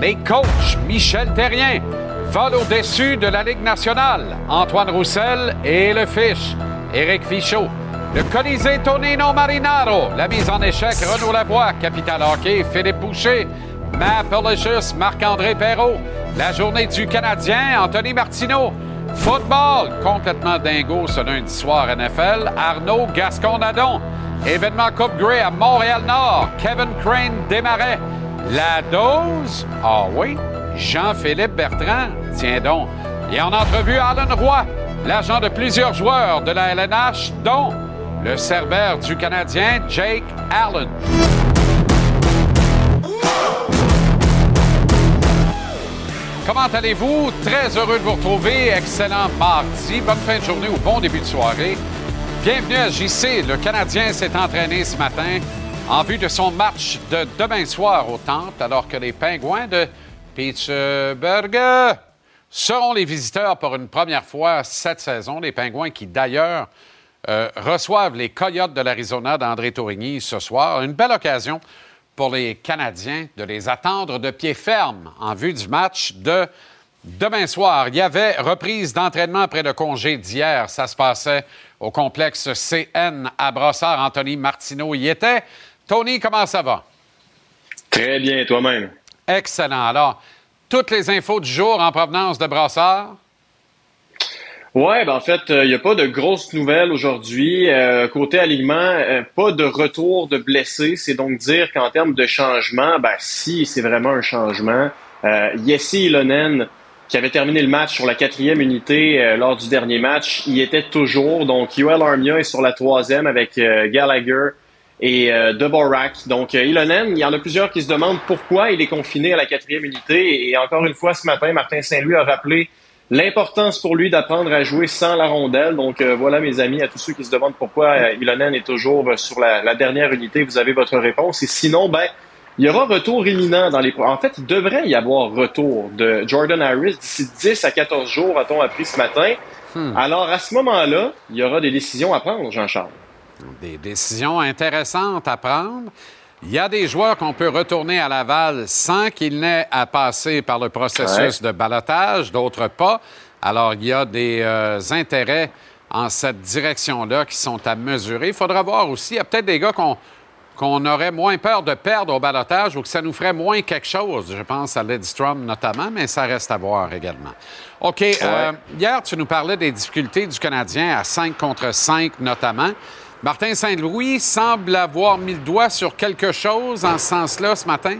les coachs Michel Terrien volent au-dessus de la Ligue nationale. Antoine Roussel et le Fish, Éric Fichot. Le Colisée Tonino Marinaro, la mise en échec Renaud Lavoie, Capital Hockey Philippe Boucher, Matt Marc-André Perrault, la journée du Canadien Anthony Martineau, Football, complètement dingo ce lundi soir NFL, Arnaud Gascon-Nadon, événement Coupe Grey à Montréal-Nord, Kevin Crane Desmarais, la dose, ah oui, Jean-Philippe Bertrand, tiens donc, et en entrevue Alan Roy, l'agent de plusieurs joueurs de la LNH, dont le cerbère du Canadien, Jake Allen. Comment allez-vous? Très heureux de vous retrouver. Excellent mardi. Bonne fin de journée ou bon début de soirée. Bienvenue à JC. Le Canadien s'est entraîné ce matin en vue de son match de demain soir au Temple, alors que les Pingouins de Pittsburgh seront les visiteurs pour une première fois cette saison. Les Pingouins qui, d'ailleurs, euh, reçoivent les Coyotes de l'Arizona d'André Tourigny ce soir. Une belle occasion pour les Canadiens de les attendre de pied ferme en vue du match de demain soir. Il y avait reprise d'entraînement après le congé d'hier. Ça se passait au complexe CN à Brossard. Anthony Martineau y était. Tony, comment ça va? Très bien, toi-même. Excellent. Alors, toutes les infos du jour en provenance de Brossard? Ouais, ben en fait, il euh, n'y a pas de grosses nouvelles aujourd'hui. Euh, côté alignement, euh, pas de retour de blessés. C'est donc dire qu'en termes de changement, ben si c'est vraiment un changement, Yessi Ilonen, qui avait terminé le match sur la quatrième unité lors du dernier match, y était toujours. Donc, Yoel Armia est sur la troisième avec Gallagher et Deborak. Donc, Ilonen, il y en a plusieurs qui se demandent pourquoi il est confiné à la quatrième unité. Et encore une fois, ce matin, Martin Saint-Louis a rappelé L'importance pour lui d'apprendre à jouer sans la rondelle. Donc euh, voilà, mes amis, à tous ceux qui se demandent pourquoi euh, Ilonen est toujours euh, sur la, dernière unité, vous avez votre réponse. Et sinon, ben, il y aura retour imminent dans les... En fait, il devrait y avoir retour de Jordan Harris d'ici 10 à 14 jours, a-t-on appris ce matin. Hmm. Alors, à ce moment-là, il y aura des décisions à prendre, Jean-Charles. Des décisions intéressantes à prendre. Il y a des joueurs qu'on peut retourner à Laval sans qu'il n'ait à passer par le processus de balotage, d'autres pas. Alors, il y a des euh, intérêts en cette direction-là qui sont à mesurer. Il faudra voir aussi, il y a peut-être des gars qu'on aurait moins peur de perdre au balotage ou que ça nous ferait moins quelque chose. Je pense à Lidstrom notamment, mais ça reste à voir également. OK. Euh, hier, tu nous parlais des difficultés du Canadien à 5 contre 5 notamment. Martin Saint-Louis semble avoir mis le doigt sur quelque chose en ce sens-là ce matin.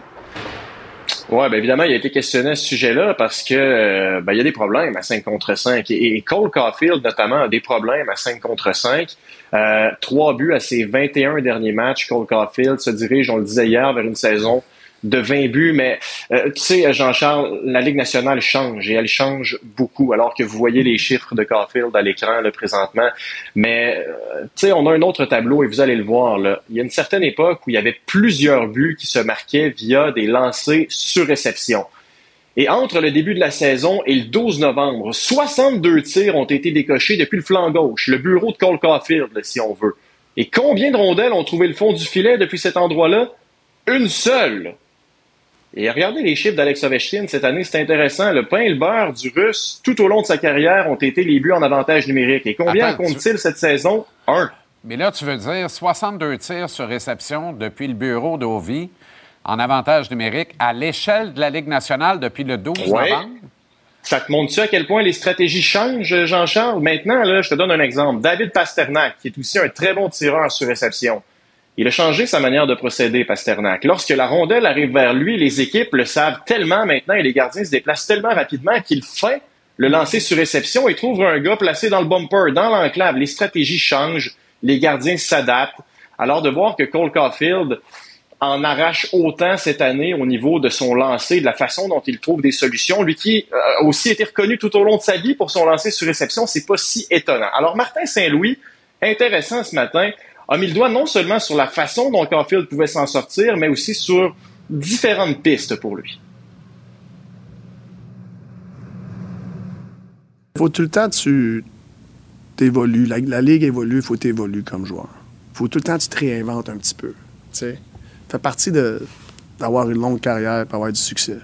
Oui, bien évidemment, il a été questionné à ce sujet-là parce que euh, ben, il y a des problèmes à 5 contre 5. Et, Cole Caulfield, notamment, a des problèmes à 5 contre 5. Euh, trois buts à ses 21 derniers matchs. Cole Caulfield se dirige, on le disait hier, vers une saison de 20 buts, mais euh, tu sais, Jean-Charles, la Ligue nationale change et elle change beaucoup, alors que vous voyez les chiffres de Caulfield à l'écran là, présentement. Mais euh, tu sais, on a un autre tableau et vous allez le voir. Il y a une certaine époque où il y avait plusieurs buts qui se marquaient via des lancers sur réception. Et entre le début de la saison et le 12 novembre, 62 tirs ont été décochés depuis le flanc gauche, le bureau de Cole Caulfield, si on veut. Et combien de rondelles ont trouvé le fond du filet depuis cet endroit-là? Une seule. Et regardez les chiffres d'Alex Ovechkin cette année, c'est intéressant. Le pain et le beurre du Russe, tout au long de sa carrière, ont été les buts en avantage numérique. Et combien compte-t-il cette saison? Un. Mais là, tu veux dire 62 tirs sur réception depuis le bureau d'Ovi en avantage numérique à l'échelle de la Ligue nationale depuis le 12 novembre? Ça te montre-tu à quel point les stratégies changent, Jean-Charles? Maintenant, là, je te donne un exemple. David Pasternak, qui est aussi un très bon tireur sur réception. Il a changé sa manière de procéder, Pasternak. Lorsque la rondelle arrive vers lui, les équipes le savent tellement maintenant et les gardiens se déplacent tellement rapidement qu'il fait le lancer sur réception et trouve un gars placé dans le bumper, dans l'enclave. Les stratégies changent, les gardiens s'adaptent. Alors de voir que Cole Caulfield en arrache autant cette année au niveau de son lancer, de la façon dont il trouve des solutions, lui qui a aussi été reconnu tout au long de sa vie pour son lancer sur réception, c'est pas si étonnant. Alors Martin Saint-Louis, intéressant ce matin, a mis le doigt non seulement sur la façon dont Caulfield pouvait s'en sortir, mais aussi sur différentes pistes pour lui. Il faut tout le temps tu évolues. La, ligue évolue, il faut t'évoluer comme joueur. Faut tout le temps que tu te réinventes un petit peu. Ça fait partie d'avoir une longue carrière et avoir du succès.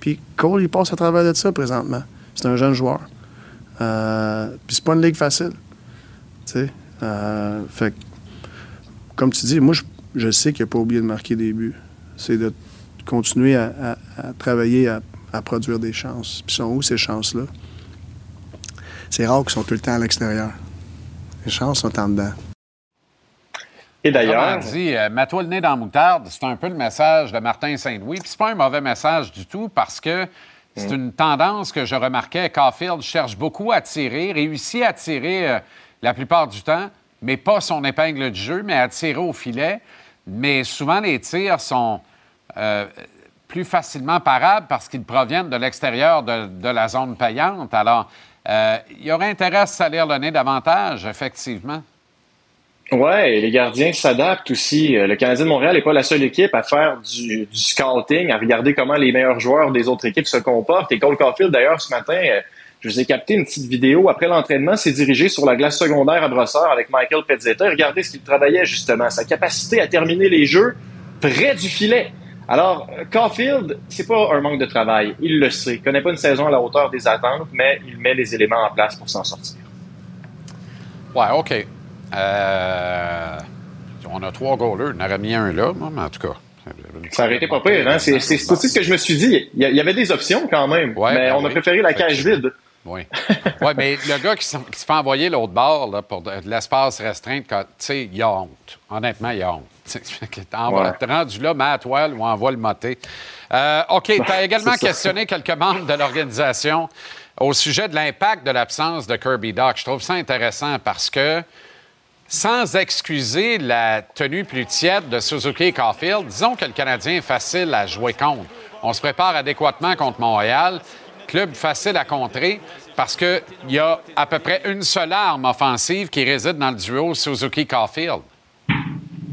Puis Cole, il passe à travers de ça présentement. C'est un jeune joueur. Euh, puis c'est pas une ligue facile. Euh, fait comme tu dis, moi, je, sais qu'il n'a pas oublié de marquer des buts. C'est de continuer à, travailler, à, produire des chances. Puis sont où ces chances-là? C'est rare qu'ils sont tout le temps à l'extérieur. Les chances sont en dedans. Et d'ailleurs. dit, euh, mets-toi le nez dans la moutarde, c'est un peu le message de Martin Saint-Louis. Puis c'est pas un mauvais message du tout parce que c'est mm. une tendance que je remarquais. Caulfield cherche beaucoup à tirer, réussit à tirer euh, la plupart du temps, mais pas son épingle du jeu, mais à tirer au filet. Mais souvent, les tirs sont euh, plus facilement parables parce qu'ils proviennent de l'extérieur de, la zone payante. Alors, il y aurait intérêt à salir le nez davantage, effectivement. Ouais, les gardiens s'adaptent aussi. Euh, le Canadien de Montréal n'est pas la seule équipe à faire du, scouting, à regarder comment les meilleurs joueurs des autres équipes se comportent. Et Cole Caulfield, d'ailleurs, ce matin, euh, je vous ai capté une petite vidéo après l'entraînement, s'est dirigé sur la glace secondaire à Brossard avec Michael Pezzetta. Regardez ce qu'il travaillait justement, sa capacité à terminer les jeux près du filet. Alors, Caulfield, c'est pas un manque de travail, il le sait. Il connaît pas une saison à la hauteur des attentes, mais il met les éléments en place pour s'en sortir. Ouais, OK. Euh, on a trois goalers. On aurait mis un là, mais en tout cas. Ça aurait été pas pire, hein? C'est aussi ce que je me suis dit. Il y avait des options quand même, mais ben on a préféré la cage vide. Oui. oui, mais le gars qui, se fait envoyer l'autre bord là, pour de, l'espace restreint, tu sais, il a honte. Honnêtement, il a honte. T'es rendu là, mets à toile ou envoie le moté. Euh, OK, tu as également questionné quelques membres de l'organisation au sujet de l'impact de l'absence de Kirby Doc. Je trouve ça intéressant parce que sans excuser la tenue plus tiède de Suzuki et Caulfield, disons que le Canadien est facile à jouer contre. On se prépare adéquatement contre Montréal. Club facile à contrer parce qu'il y a à peu près une seule arme offensive qui réside dans le duo Suzuki-Caulfield.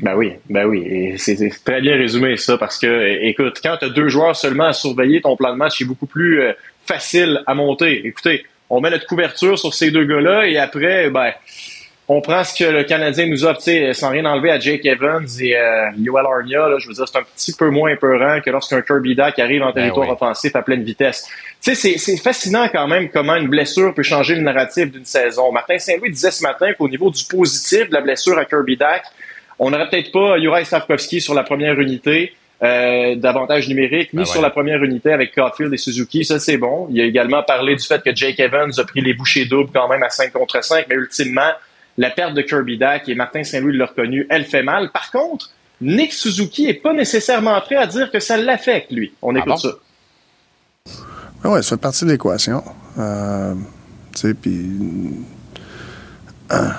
Ben oui, ben oui. C'est très bien résumé ça parce que, écoute, quand tu as deux joueurs seulement à surveiller, ton plan de match est beaucoup plus euh, facile à monter. Écoutez, on met notre couverture sur ces deux gars-là et après, ben, on prend ce que le Canadien nous offre, sans rien enlever à Jake Evans et euh, Yoel Armia. je veux dire, c'est un petit peu moins peurant que lorsqu'un Kirby Dack arrive en ben territoire offensif à pleine vitesse. Tu sais, c'est fascinant quand même comment une blessure peut changer le narratif d'une saison. Martin Saint-Louis disait ce matin qu'au niveau du positif de la blessure à Kirby Dack, on n'aurait peut-être pas Juraj Stavkovski sur la première unité. Euh, d'avantage numérique, ni ben sur la première unité avec Caulfield et Suzuki. Ça, c'est bon. Il a également parlé du fait que Jake Evans a pris les bouchées doubles quand même à 5 contre 5, mais ultimement, la perte de Kirby Dack, et Martin Saint-Louis l'a reconnu, elle fait mal. Par contre, Nick Suzuki n'est pas nécessairement prêt à dire que ça l'affecte, lui. On ah écoute ça. Oui, ça fait partie de l'équation. Euh, tu sais, puis. Euh,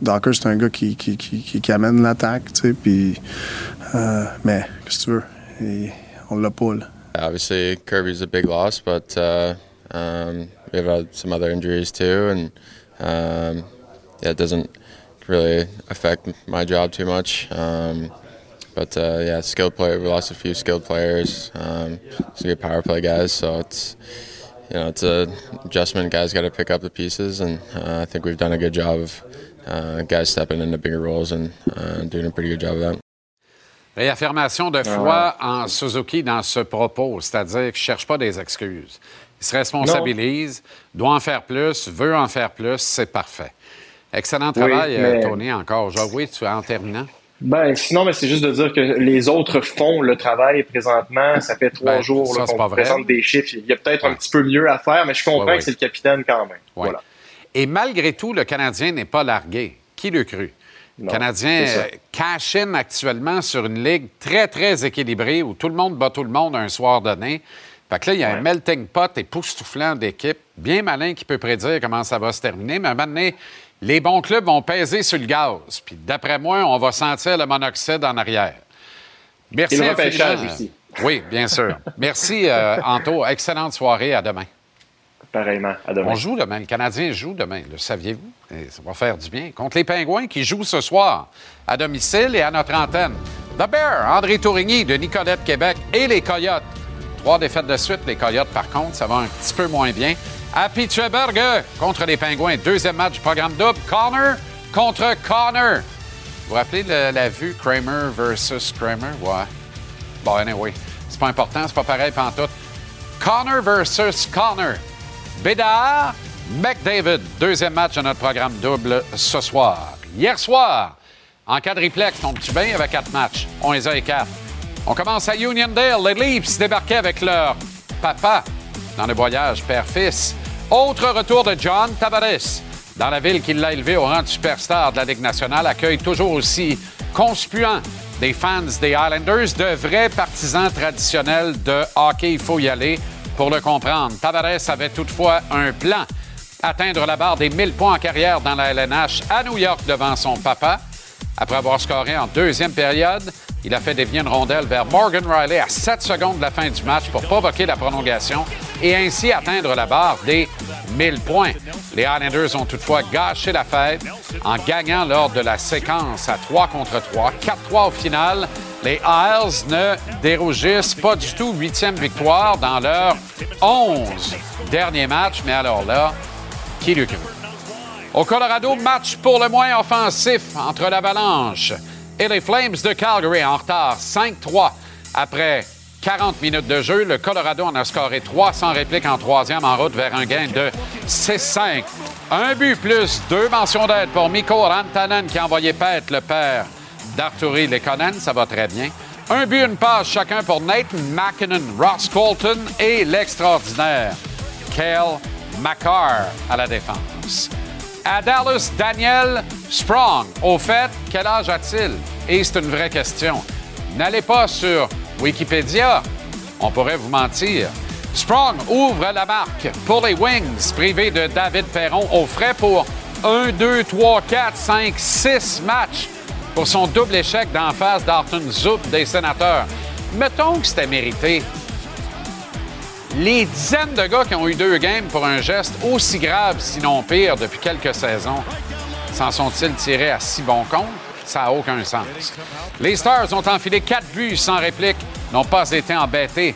Docker, c'est un gars qui, qui, qui, qui amène l'attaque, tu sais, puis. Euh, mais, qu'est-ce que tu veux? Et on l'a pas, là. Obviously, Kirby's a big loss, but uh, um, we have uh, some other injuries too, and um, yeah, it doesn't really affect my job too much. Um, but uh, yeah, skilled player. We lost a few skilled players. Um, some good power play guys. So it's you know it's a adjustment. Guys got to pick up the pieces, and uh, I think we've done a good job of uh, guys stepping into bigger roles and uh, doing a pretty good job of that. Réaffirmation de foi en Suzuki dans ce propos, c'est-à-dire qu'il ne cherche pas des excuses. Il se responsabilise, non. doit en faire plus, veut en faire plus, c'est parfait. Excellent travail, euh, Tony, encore. Oui, tu en terminant. Ben, sinon, mais c'est juste de dire que les autres font le travail présentement. Ça fait trois ben, jours qu'on présente des chiffres. Il y a peut-être un petit peu mieux à faire, mais je comprends que c'est le capitaine quand même. Voilà. Et malgré tout, le Canadien n'est pas largué. Qui le cru? Le Canadien cash in actuellement sur une ligue très, très équilibrée où tout le monde bat tout le monde un soir donné. Fait que là, il y a un melting pot époustouflant d'équipe, bien malin qui peut prédire comment ça va se terminer. Mais maintenant, les bons clubs vont peser sur le gaz. Puis d'après moi, on va sentir le monoxyde en arrière. Merci. Et le ici. Oui, bien sûr. Merci, euh, Anto. Excellente soirée. À demain. Pareillement. À demain. On joue demain. Le Canadien joue demain. Le saviez-vous? Ça va faire du bien. Contre les Pingouins qui jouent ce soir à domicile et à notre antenne. The Bear, André Tourigny de Nicolette Québec et les Coyotes. Trois défaites de suite. Les Coyotes, par contre, ça va un petit peu moins bien à Pittsburgh contre les Pingouins. Deuxième match du programme double. Connor contre Connor. Vous vous rappelez la vue Kramer versus Kramer? Ouais. Bon, anyway, c'est pas important, c'est pas pareil tout. Connor versus Connor. Bédard, McDavid. Deuxième match de notre programme double ce soir. Hier soir, en quadriplex, tombes-tu bien avec quatre matchs? On les a et quatre. On commence à Uniondale. Les Leafs débarquaient avec leur papa dans le voyage père-fils. Autre retour de John Tavares dans la ville qui l'a élevé au rang de superstar de la Ligue nationale, accueille toujours aussi conspuant des fans des Islanders, de vrais partisans traditionnels de hockey. Il faut y aller pour le comprendre. Tavares avait toutefois un plan atteindre la barre des 1000 points en carrière dans la LNH à New York devant son papa. Après avoir scoré en deuxième période, il a fait dévier une rondelle vers Morgan Riley à 7 secondes de la fin du match pour provoquer la prolongation et ainsi atteindre la barre des 1000 points. Les Islanders ont toutefois gâché la fête en gagnant lors de la séquence à 3 contre 3, 4-3 au final. Les Isles ne dérougissent pas du tout huitième victoire dans leur 11 derniers matchs, mais alors là, qui le cru? Au Colorado, match pour le moins offensif entre l'Avalanche et les Flames de Calgary en retard 5-3 après 40 minutes de jeu. Le Colorado en a scoré 300 répliques en troisième en route vers un gain de 6-5. Un but plus deux mentions d'aide pour Mikko Rantanen qui a envoyé pète le père d'Arturi Lekonen. Ça va très bien. Un but, une passe chacun pour Nathan McKinnon, Ross Colton et l'extraordinaire Kale McCarr à la défense à Dallas, Daniel Sprong. Au fait, quel âge a-t-il? Et c'est une vraie question. N'allez pas sur Wikipédia. On pourrait vous mentir. Sprong ouvre la marque pour les Wings, privés de David Perron, au frais pour 1, 2, 3, 4, 5, 6 matchs pour son double échec d'en face d'Arton Zoop des sénateurs. Mettons que c'était mérité les dizaines de gars qui ont eu deux games pour un geste aussi grave, sinon pire, depuis quelques saisons, s'en sont-ils tirés à si bon compte? Ça n'a aucun sens. Les Stars ont enfilé quatre buts sans réplique, n'ont pas été embêtés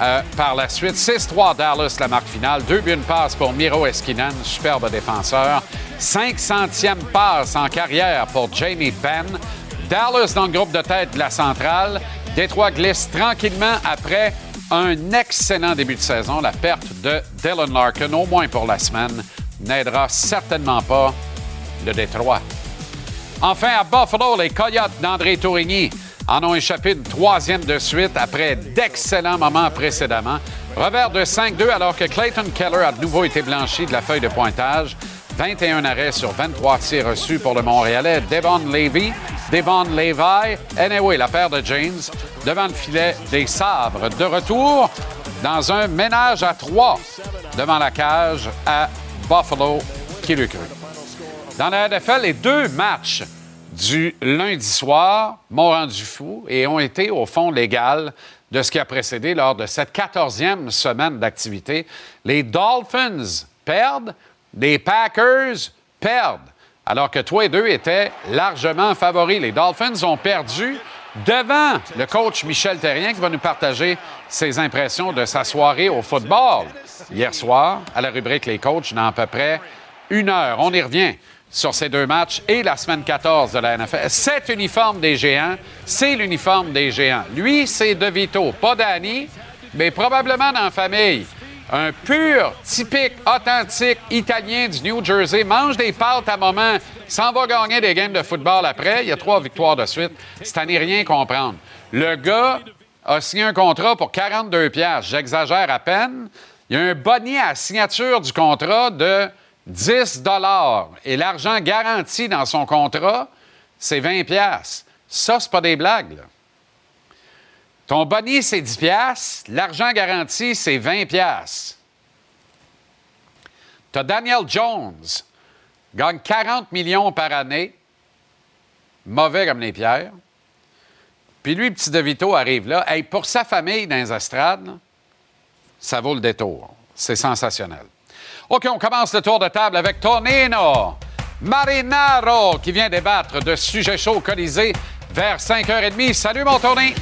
euh, par la suite. 6-3 Dallas, la marque finale. Deux buts, une passe pour Miro Eskinen, superbe défenseur. 500e passe en carrière pour Jamie Benn. Dallas dans le groupe de tête de la centrale. Détroit glisse tranquillement après un excellent début de saison. La perte de Dylan Larkin, au moins pour la semaine, n'aidera certainement pas le Détroit. Enfin, à Buffalo, les Coyotes d'André Tourigny en ont échappé une troisième de suite après d'excellents moments précédemment. Revers de 5-2 alors que Clayton Keller a de nouveau été blanchi de la feuille de pointage. 21 arrêts sur 23 tirs reçus pour le Montréalais. Devon Levy, Devon Levi, anyway, la paire de James, devant le filet des sabres. De retour dans un ménage à trois devant la cage à Buffalo, qui Dans la NFL, les deux matchs du lundi soir m'ont rendu fou et ont été, au fond, légal de ce qui a précédé lors de cette quatorzième semaine d'activité. Les Dolphins perdent, les Packers perdent. Alors que toi et deux étaient largement favoris. Les Dolphins ont perdu devant le coach Michel Terrien qui va nous partager ses impressions de sa soirée au football hier soir à la rubrique Les coachs dans à peu près une heure. On y revient sur ces deux matchs et la semaine 14 de la NFL. Cet uniforme des géants, c'est l'uniforme des géants. Lui, c'est De Vito, pas Danny, mais probablement dans la famille un pur, typique, authentique italien du New Jersey, mange des pâtes à moment, s'en va gagner des games de football après. Il y a trois victoires de suite. C'est à n'y rien comprendre. Le gars a signé un contrat pour 42 pièces. J'exagère à peine. Il y a un bonnet à signature du contrat de 10 et l'argent garanti dans son contrat, c'est 20 pièces. Ça, c'est pas des blagues. Ton bonnet, c'est 10 pièces. L'argent garanti, c'est 20 pièces. Tu as Daniel Jones, gagne 40 millions par année, mauvais comme les pierres. Puis lui, petit DeVito arrive là. Hey, pour sa famille dans les estrades, ça vaut le détour. C'est sensationnel. OK, on commence le tour de table avec Tonino Marinaro qui vient débattre de sujets chauds colisés vers 5h30. Salut, mon Tony!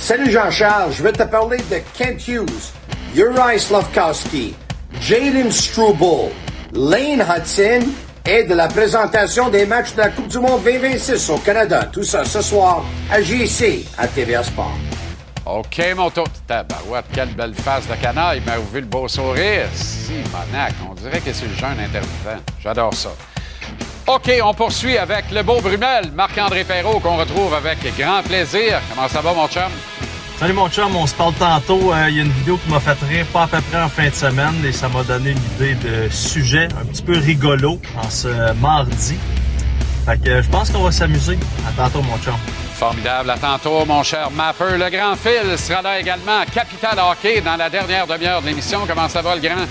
Salut Jean-Charles, je vais te parler de Kent Hughes, Uri Slavkowski, Jaden Struble, Lane Hudson et de la présentation des matchs de la Coupe du Monde 2026 au Canada. Tout ça ce soir à JC à TVA Sport. OK, mon tour. Tabarouette, quelle belle face de canaille. Vous vu le beau sourire? Si, monac, on dirait que c'est le jeune intermittent. J'adore ça. OK, on poursuit avec le beau Brumel, Marc-André Perrault, qu'on retrouve avec grand plaisir. Comment ça va, mon chum? Salut mon chum, on se parle tantôt. Euh, il y a une vidéo qui m'a fait rire pas à peu près en fin de semaine et ça m'a donné une idée de sujet un petit peu rigolo en ce mardi. Fait que euh, je pense qu'on va s'amuser. À tantôt mon chum. Formidable. À tantôt, mon cher Mapper. Le grand Phil sera là également. Capital Hockey dans la dernière demi-heure de l'émission. Comment ça va, le grand?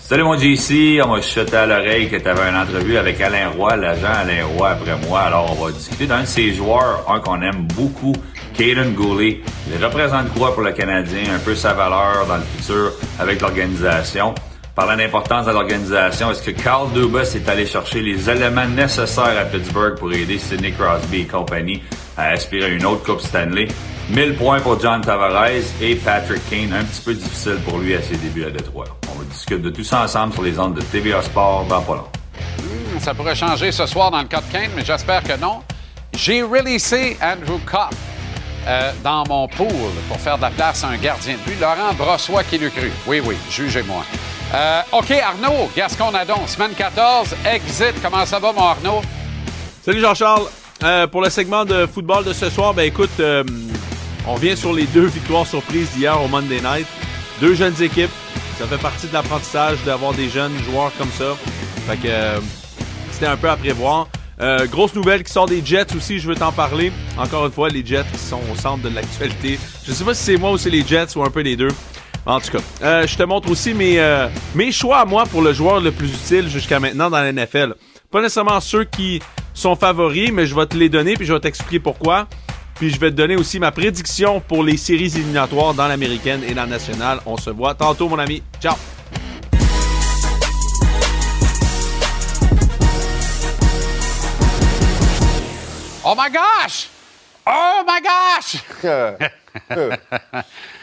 Salut mon JC, on m'a chuté à l'oreille que tu avais une entrevue avec Alain Roy, l'agent Alain Roy après moi. Alors on va discuter d'un de ces joueurs, un qu'on aime beaucoup, Caden Gooley. Il représente quoi pour le Canadien, un peu sa valeur dans le futur avec l'organisation. Parlant d'importance de l'organisation, est-ce que Carl Dubas est allé chercher les éléments nécessaires à Pittsburgh pour aider Sidney Crosby et compagnie à aspirer une autre Coupe Stanley? 1000 points pour John Tavares et Patrick Kane, un petit peu difficile pour lui à ses débuts à Détroit. On va discuter de tout ça ensemble sur les ondes de TVA Sport dans pas. Hmm, ça pourrait changer ce soir dans le cas de Kane, mais j'espère que non. J'ai releasé Andrew Kopp euh, dans mon pool pour faire de la place à un gardien de but. Laurent Brossois qui l'eût cru. Oui, oui, jugez-moi. Euh, OK, Arnaud, Gascon-Nadon, semaine 14, exit. Comment ça va, mon Arnaud? Salut Jean-Charles. Euh, pour le segment de football de ce soir, ben écoute, on vient sur les deux victoires surprises d'hier au Monday Night. Deux jeunes équipes. Ça fait partie de l'apprentissage d'avoir des jeunes joueurs comme ça. Fait que c'était un peu à prévoir. Euh, grosse nouvelle qui sort des Jets aussi, je veux t'en parler. Encore une fois, les Jets qui sont au centre de l'actualité. Je sais pas si c'est moi ou c'est les Jets ou un peu les deux. En tout cas, euh, je te montre aussi mes, euh, mes choix à moi pour le joueur le plus utile jusqu'à maintenant dans la NFL. Pas nécessairement ceux qui sont favoris, mais je vais te les donner puis je vais t'expliquer pourquoi. Puis je vais te donner aussi ma prédiction pour les séries éliminatoires dans l'américaine et dans la nationale. On se voit tantôt, mon ami. Ciao! Oh my gosh! Oh my gosh!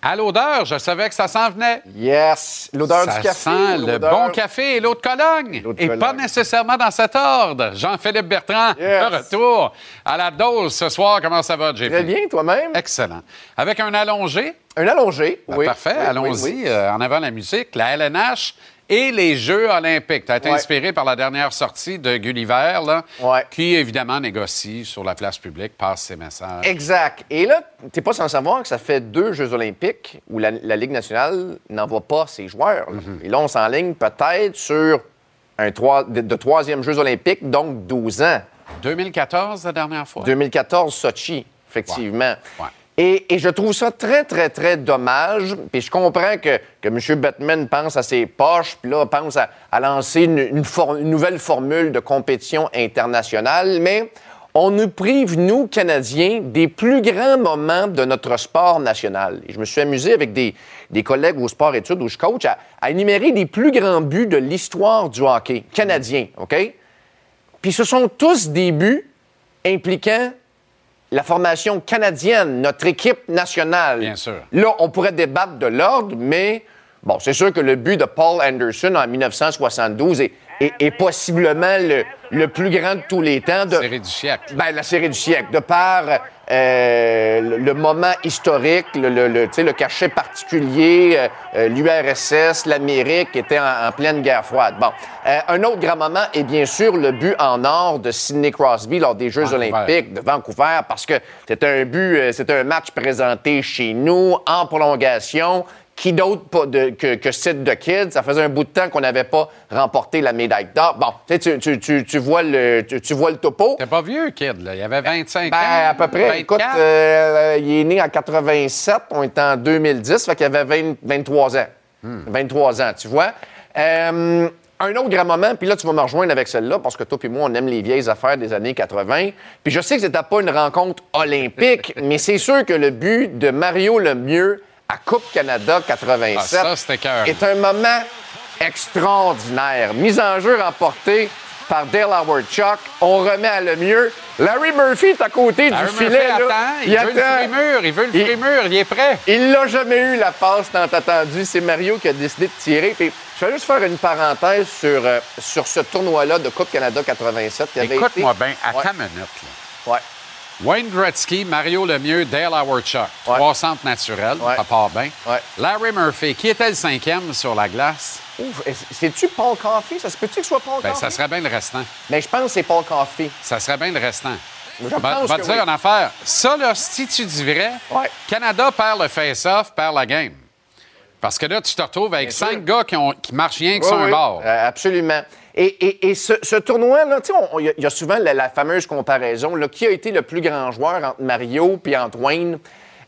à l'odeur, je savais que ça s'en venait. Yes! L'odeur du café. Ça sent le bon café et l'eau de Cologne. Et pas nécessairement dans cet ordre. Jean-Philippe Bertrand, de retour à la dose ce soir. Comment ça va, JP? Très bien, toi-même? Excellent. Avec un allongé. Un allongé, ben, oui. Parfait, allons-y. Euh, en avant la musique, la LNH et les Jeux olympiques. Tu as été inspiré par la dernière sortie de Gulliver, là, qui, évidemment, négocie sur la place publique, passe ses messages. Exact. Et là, tu pas sans savoir que ça fait deux Jeux olympiques où la, Ligue nationale n'envoie pas ses joueurs. Mm-hmm. Et là, on s'enligne peut-être sur un de, troisième Jeux olympiques, donc 12 ans. 2014, la dernière fois. 2014, Sochi, effectivement. Et, je trouve ça très, très, très dommage. Puis je comprends que, que M. Batman pense à ses poches, puis là, pense à, lancer une, nouvelle formule de compétition internationale, mais on nous prive, nous, Canadiens, des plus grands moments de notre sport national. Et je me suis amusé avec des, collègues au sport études où je coach à, à énumérer les plus grands buts de l'histoire du hockey canadien, OK? Puis ce sont tous des buts impliquant la formation canadienne, notre équipe nationale. Bien sûr. Là, on pourrait débattre de l'ordre, mais bon, c'est sûr que le but de Paul Anderson en 1972 est, est, possiblement le, le, plus grand de tous les temps. De, la série du siècle. Ben, la série du siècle. De par euh, le, moment historique, le, le, le cachet particulier, euh, euh, l'URSS, l'Amérique était en, pleine guerre froide. Bon. un autre grand moment est bien sûr le but en or de Sidney Crosby lors des Jeux olympiques de Vancouver parce que c'était un but, c'était un match présenté chez nous en prolongation qui d'autre que, que Sid the Kid? Ça faisait un bout de temps qu'on n'avait pas remporté la médaille d'or. Bon, tu, tu, tu, tu, vois le, tu, vois le topo. T'es pas vieux, Kid, là. Il avait 25 ben, ans. à peu près. Écoute, euh, il est né en 87, on est en 2010, fait qu'il avait 23 ans. 23 hmm. ans, tu vois. Euh, un autre grand moment, puis là, tu vas me rejoindre avec celle-là, parce que toi et moi, on aime les vieilles affaires des années 80. Puis je sais que c'était pas une rencontre olympique, mais c'est sûr que le but de Mario Lemieux à Coupe Canada 87 ah, est un moment extraordinaire. Mise en jeu remportée par Dale Howard Chuck. On remet à le mieux. Larry Murphy est à côté du filet. Il, veut le frémur, il veut le frémur, il, est prêt. Il l'a jamais eu, la passe tant attendue. C'est Mario qui a décidé de tirer. Puis, je vais juste faire une parenthèse sur, euh, sur ce tournoi-là de Coupe Canada 87. Écoute-moi bien, à ta minute. Ouais. Wayne Gretzky, Mario Lemieux, Dale Howard Chuck. Ouais. Trois centres naturels, Ouais. ça part bien. Ouais. Larry Murphy, qui était le cinquième sur la glace? Ouf, c'est-tu Paul Coffey? Ça se peut-tu que ce soit Paul Ben, Coffey? ça serait bien le restant. Mais je pense que c'est Paul Coffey. Ça serait bien le restant. Je Va, pense va que te dire oui. une affaire. Ça, là, si tu dis vrai. Canada perd le face-off, perd la game. Parce que là, tu te retrouves avec Bien cinq sûr. gars qui, ont, qui marchent rien que Oui, sur un bord. euh, absolument. Et, et- et ce, ce tournoi-là, il y a- il y, a souvent la, la fameuse comparaison, là, qui a été le plus grand joueur entre Mario et Wayne?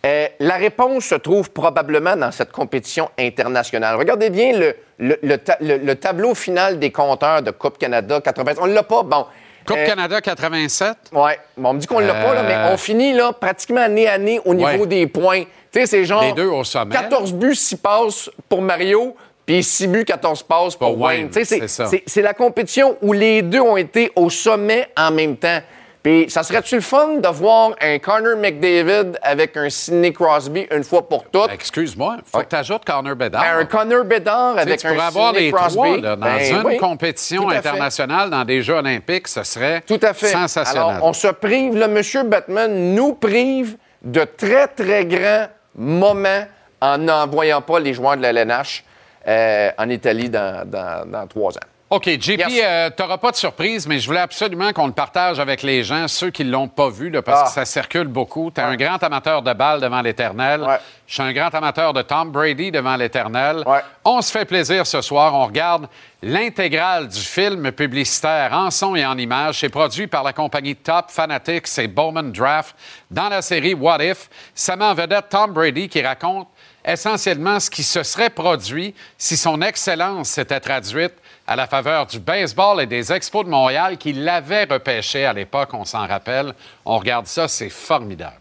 Euh, la réponse se trouve probablement dans cette compétition internationale. Regardez bien le, le- le ta- le- le tableau final des compteurs de Coupe Canada 80. On l'a pas, bon. Coupe Euh, Canada 87. Ouais. Bon, on me dit qu'on l'a pas, là, mais Euh. on finit là, pratiquement année à année au niveau Ouais. des points. Tu sais, c'est genre. Les deux au sommet. 14 buts, 6 passes pour Mario, puis 6 buts, 14 passes pour, Pour Wayne. C'est ça. c'est- c'est la compétition où les deux ont été au sommet en même temps. Puis ça serait-tu le fun de voir un Connor McDavid avec un Sidney Crosby une fois pour toutes? Excuse-moi, il faut Ouais. que tu ajoutes Connor Bedard. un Connor Bedard avec tu un avoir Sidney les Crosby? trois là, dans Ben une oui, compétition internationale, dans des Jeux olympiques, ce serait Tout à fait. sensationnel. Alors, on se prive, le monsieur Batman nous prive de très, très grands moments en n'envoyant pas les joueurs de la LNH euh, en Italie dans, dans- dans trois ans. OK, JP, Yes. tu n'auras pas de surprise, mais je voulais absolument qu'on le partage avec les gens, ceux qui ne l'ont pas vu, là, parce Ah. que ça circule beaucoup. Tu es un grand amateur de balles devant l'Éternel. Ouais. Je suis un grand amateur de Tom Brady devant l'Éternel. Ouais. On se fait plaisir ce soir. On regarde l'intégrale du film publicitaire en son et en images. C'est produit par la compagnie Top Fanatics et Bowman Draft dans la série What If. Ça met en vedette Tom Brady qui raconte essentiellement ce qui se serait produit si son excellence s'était traduite à la faveur du baseball et des Expos de Montréal qui l'avaient repêché à l'époque, on s'en rappelle. On regarde ça, c'est formidable.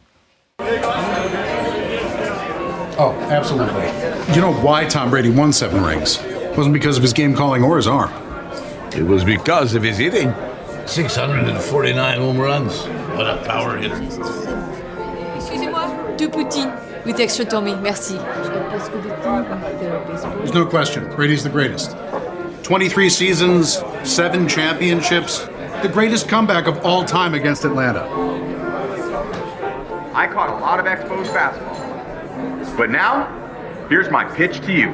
Oh, absolutely. You know why Tom Brady won seven rings? It wasn't because of his game calling or his arm. It was because of his hitting. 649 home runs. What a power hitter. Excusez-moi, deux poutines with extra Tommy, merci. There's no question. Brady's the greatest. 23 seasons, seven championships, the greatest comeback of all time against Atlanta. I caught a lot of Expos fastballs. But now, here's my pitch to you.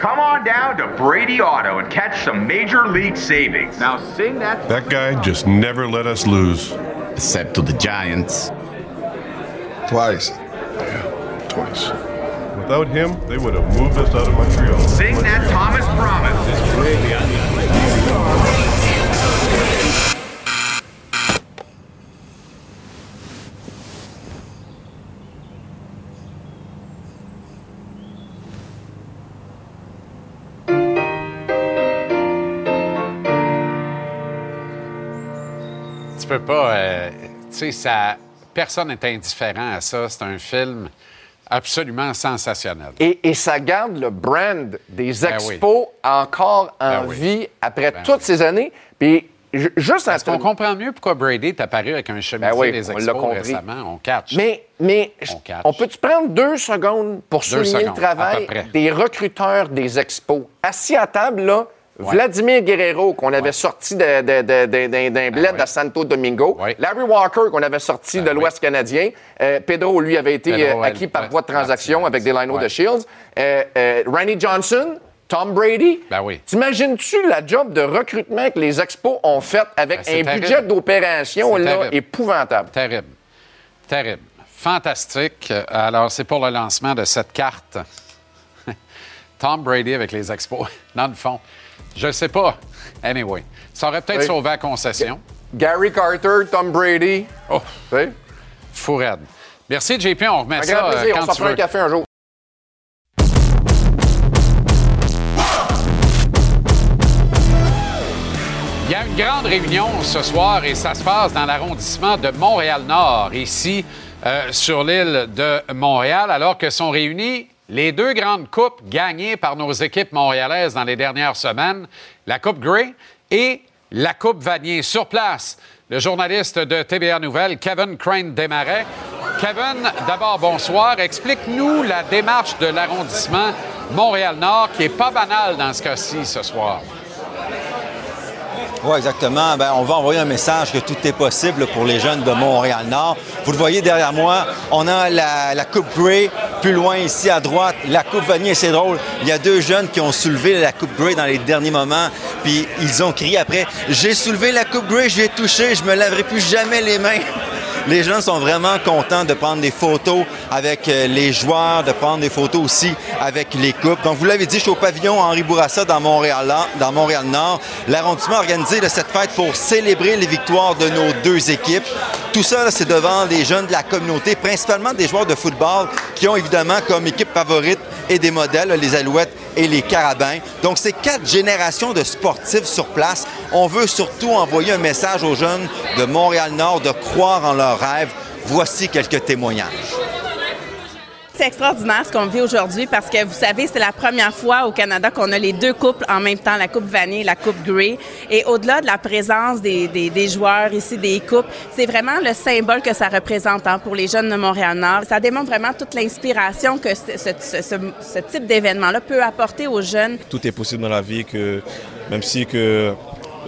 Come on down to Brady Auto and catch some major league savings. Now sing that. That guy just never let us lose. Except to the Giants. Twice. Yeah, twice. Without him, they would have moved us out of Montreal. Sing that Thomas Promise. Tu peux pas. euh, tu sais, ça. Personne n'est indifférent à ça. C'est un film absolument sensationnel. Et, et ça garde le brand des Ben expos encore en Ben oui. vie après Ben toutes oui. ces années. Puis ju- juste qu'on comprend mieux pourquoi Brady est apparu avec un chemisier des Expos récemment? On catch. Mais, mais On catch. on peut-tu prendre deux secondes pour Deux souligner secondes, le travail des recruteurs des expos? Assis à table, là, Ouais. Vladimir Guerrero, qu'on avait sorti de- de- de- de- d'un d'un bled ouais. à Santo Domingo. Ouais. Larry Walker, qu'on avait sorti Ben de l'Ouest canadien. Euh, Pedro, lui, avait été Pedro, euh, acquis elle- par voie de transaction avec des ouais. de Shields. Euh, euh, Randy Johnson, Tom Brady. Ben oui. T'imagines-tu la job de recrutement que les expos ont fait avec Ben, un terrible. budget d'opération épouvantable? Terrible. Terrible. Fantastique. Alors, c'est pour le lancement de cette carte. Tom Brady avec les expos. Dans le fond, je sais pas. Anyway, ça aurait peut-être Oui. sauvé la concession. Gary Carter, Tom Brady. Oh, Tu sais? fou raide. Merci, JP. On remet Un ça grand euh, plaisir. quand On s'en tu prend un veux. café un jour. Il y a une grande réunion ce soir et ça se passe dans l'arrondissement de Montréal-Nord, ici euh, sur l'île de Montréal, alors que sont réunies les deux grandes coupes gagnées par nos équipes montréalaises dans les dernières semaines, la Coupe Grey et la Coupe Vanier. Sur place, le journaliste de TVA Nouvelles, Kevin Crane Desmarais. Kevin, d'abord, bonsoir. Explique-nous la démarche de l'arrondissement Montréal-Nord qui est pas banale dans ce cas-ci ce soir. Oui, exactement. Ben, on va envoyer un message que tout est possible pour les jeunes de Montréal-Nord. Vous le voyez derrière moi, on a la, Coupe Grey. Plus loin, ici à droite, la Coupe Vanier. C'est drôle. Il y a deux jeunes qui ont soulevé la Coupe Grey dans les derniers moments. Puis ils ont crié après J'ai soulevé la Coupe Grey, j'ai touché, je me laverai plus jamais les mains. Les gens sont vraiment contents de prendre des photos avec euh, les joueurs, de prendre des photos aussi avec les coupes. Donc, vous l'avez dit, je suis au pavillon Henri Bourassa dans Montréal, dans Montréal-Nord. L'arrondissement a organisé de cette fête pour célébrer les victoires de nos deux équipes. Tout ça, c'est devant les jeunes de la communauté, principalement des joueurs de football qui ont évidemment comme équipe favorite et des modèles, les Alouettes et les Carabins. Donc, c'est quatre générations de sportifs sur place. On veut surtout envoyer un message aux jeunes de Montréal-Nord de croire en leurs rêves. Voici quelques témoignages. C'est extraordinaire ce qu'on vit aujourd'hui parce que vous savez, c'est la première fois au Canada qu'on a les deux couples en même temps, la Coupe Vanille et la Coupe Grey. Et au-delà de la présence des, des, joueurs ici, des coupes, c'est vraiment le symbole que ça représente hein, pour les jeunes de Montréal-Nord. Ça démontre vraiment toute l'inspiration que ce type d'événement-là peut apporter aux jeunes. Tout est possible dans la vie, que même si que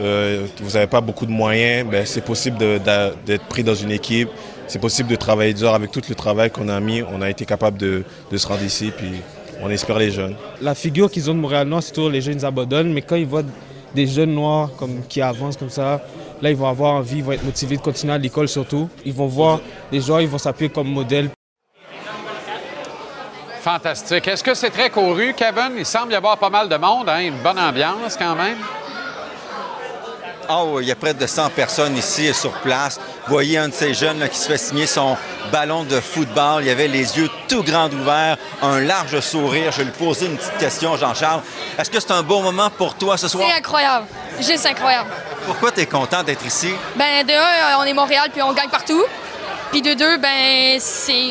euh, vous n'avez pas beaucoup de moyens, ben, c'est possible d'être pris dans une équipe. C'est possible de travailler dur avec tout le travail qu'on a mis. On a été capable de, de, se rendre ici, puis on espère les jeunes. La figure qu'ils ont de Montréal-Nord, c'est toujours les jeunes abandonnent, mais quand ils voient des jeunes noirs comme, qui avancent comme ça, là, ils vont avoir envie, ils vont être motivés de continuer à l'école surtout. Ils vont voir des joueurs, ils vont s'appuyer comme modèle. Fantastique. Est-ce que c'est très couru, Kevin? Il semble y avoir pas mal de monde, hein? une bonne ambiance quand même. Oh, il y a près de 100 personnes ici sur place. Vous voyez un de ces jeunes là, qui se fait signer son ballon de football. Il avait les yeux tout grands ouverts, un large sourire. Je lui poser une petite question, Jean-Charles. Est-ce que c'est un bon moment pour toi ce soir? C'est incroyable. Juste incroyable. Pourquoi tu es content d'être ici? Ben, de un, on est Montréal puis on gagne partout. Puis de deux, ben,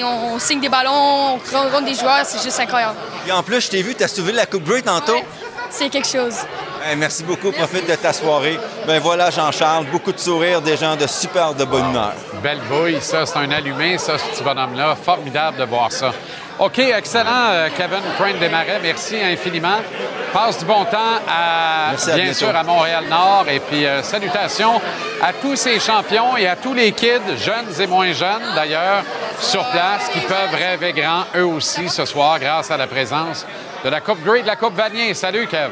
on, on signe des ballons, on rencontre des joueurs, c'est juste incroyable. Et en plus, je t'ai vu, tu as soulevé la Coupe Grey tantôt. Ouais, c'est quelque chose. Hey, merci beaucoup. Profite de ta soirée. Ben voilà, Jean-Charles, beaucoup de sourires, des gens de super de bonne humeur. Belle bouille, ça, c'est un allumé, ça, ce petit bonhomme-là. Formidable de voir ça. OK, excellent, euh, Kevin Crane Desmarais. Merci infiniment. Passe du bon temps à, bien sûr, à Montréal-Nord. Et puis, euh, salutations à tous ces champions et à tous les kids, jeunes et moins jeunes, d'ailleurs, sur place, qui peuvent rêver grand, eux aussi, ce soir, grâce à la présence de la Coupe Grey, de la Coupe Vanier. Salut, Kev.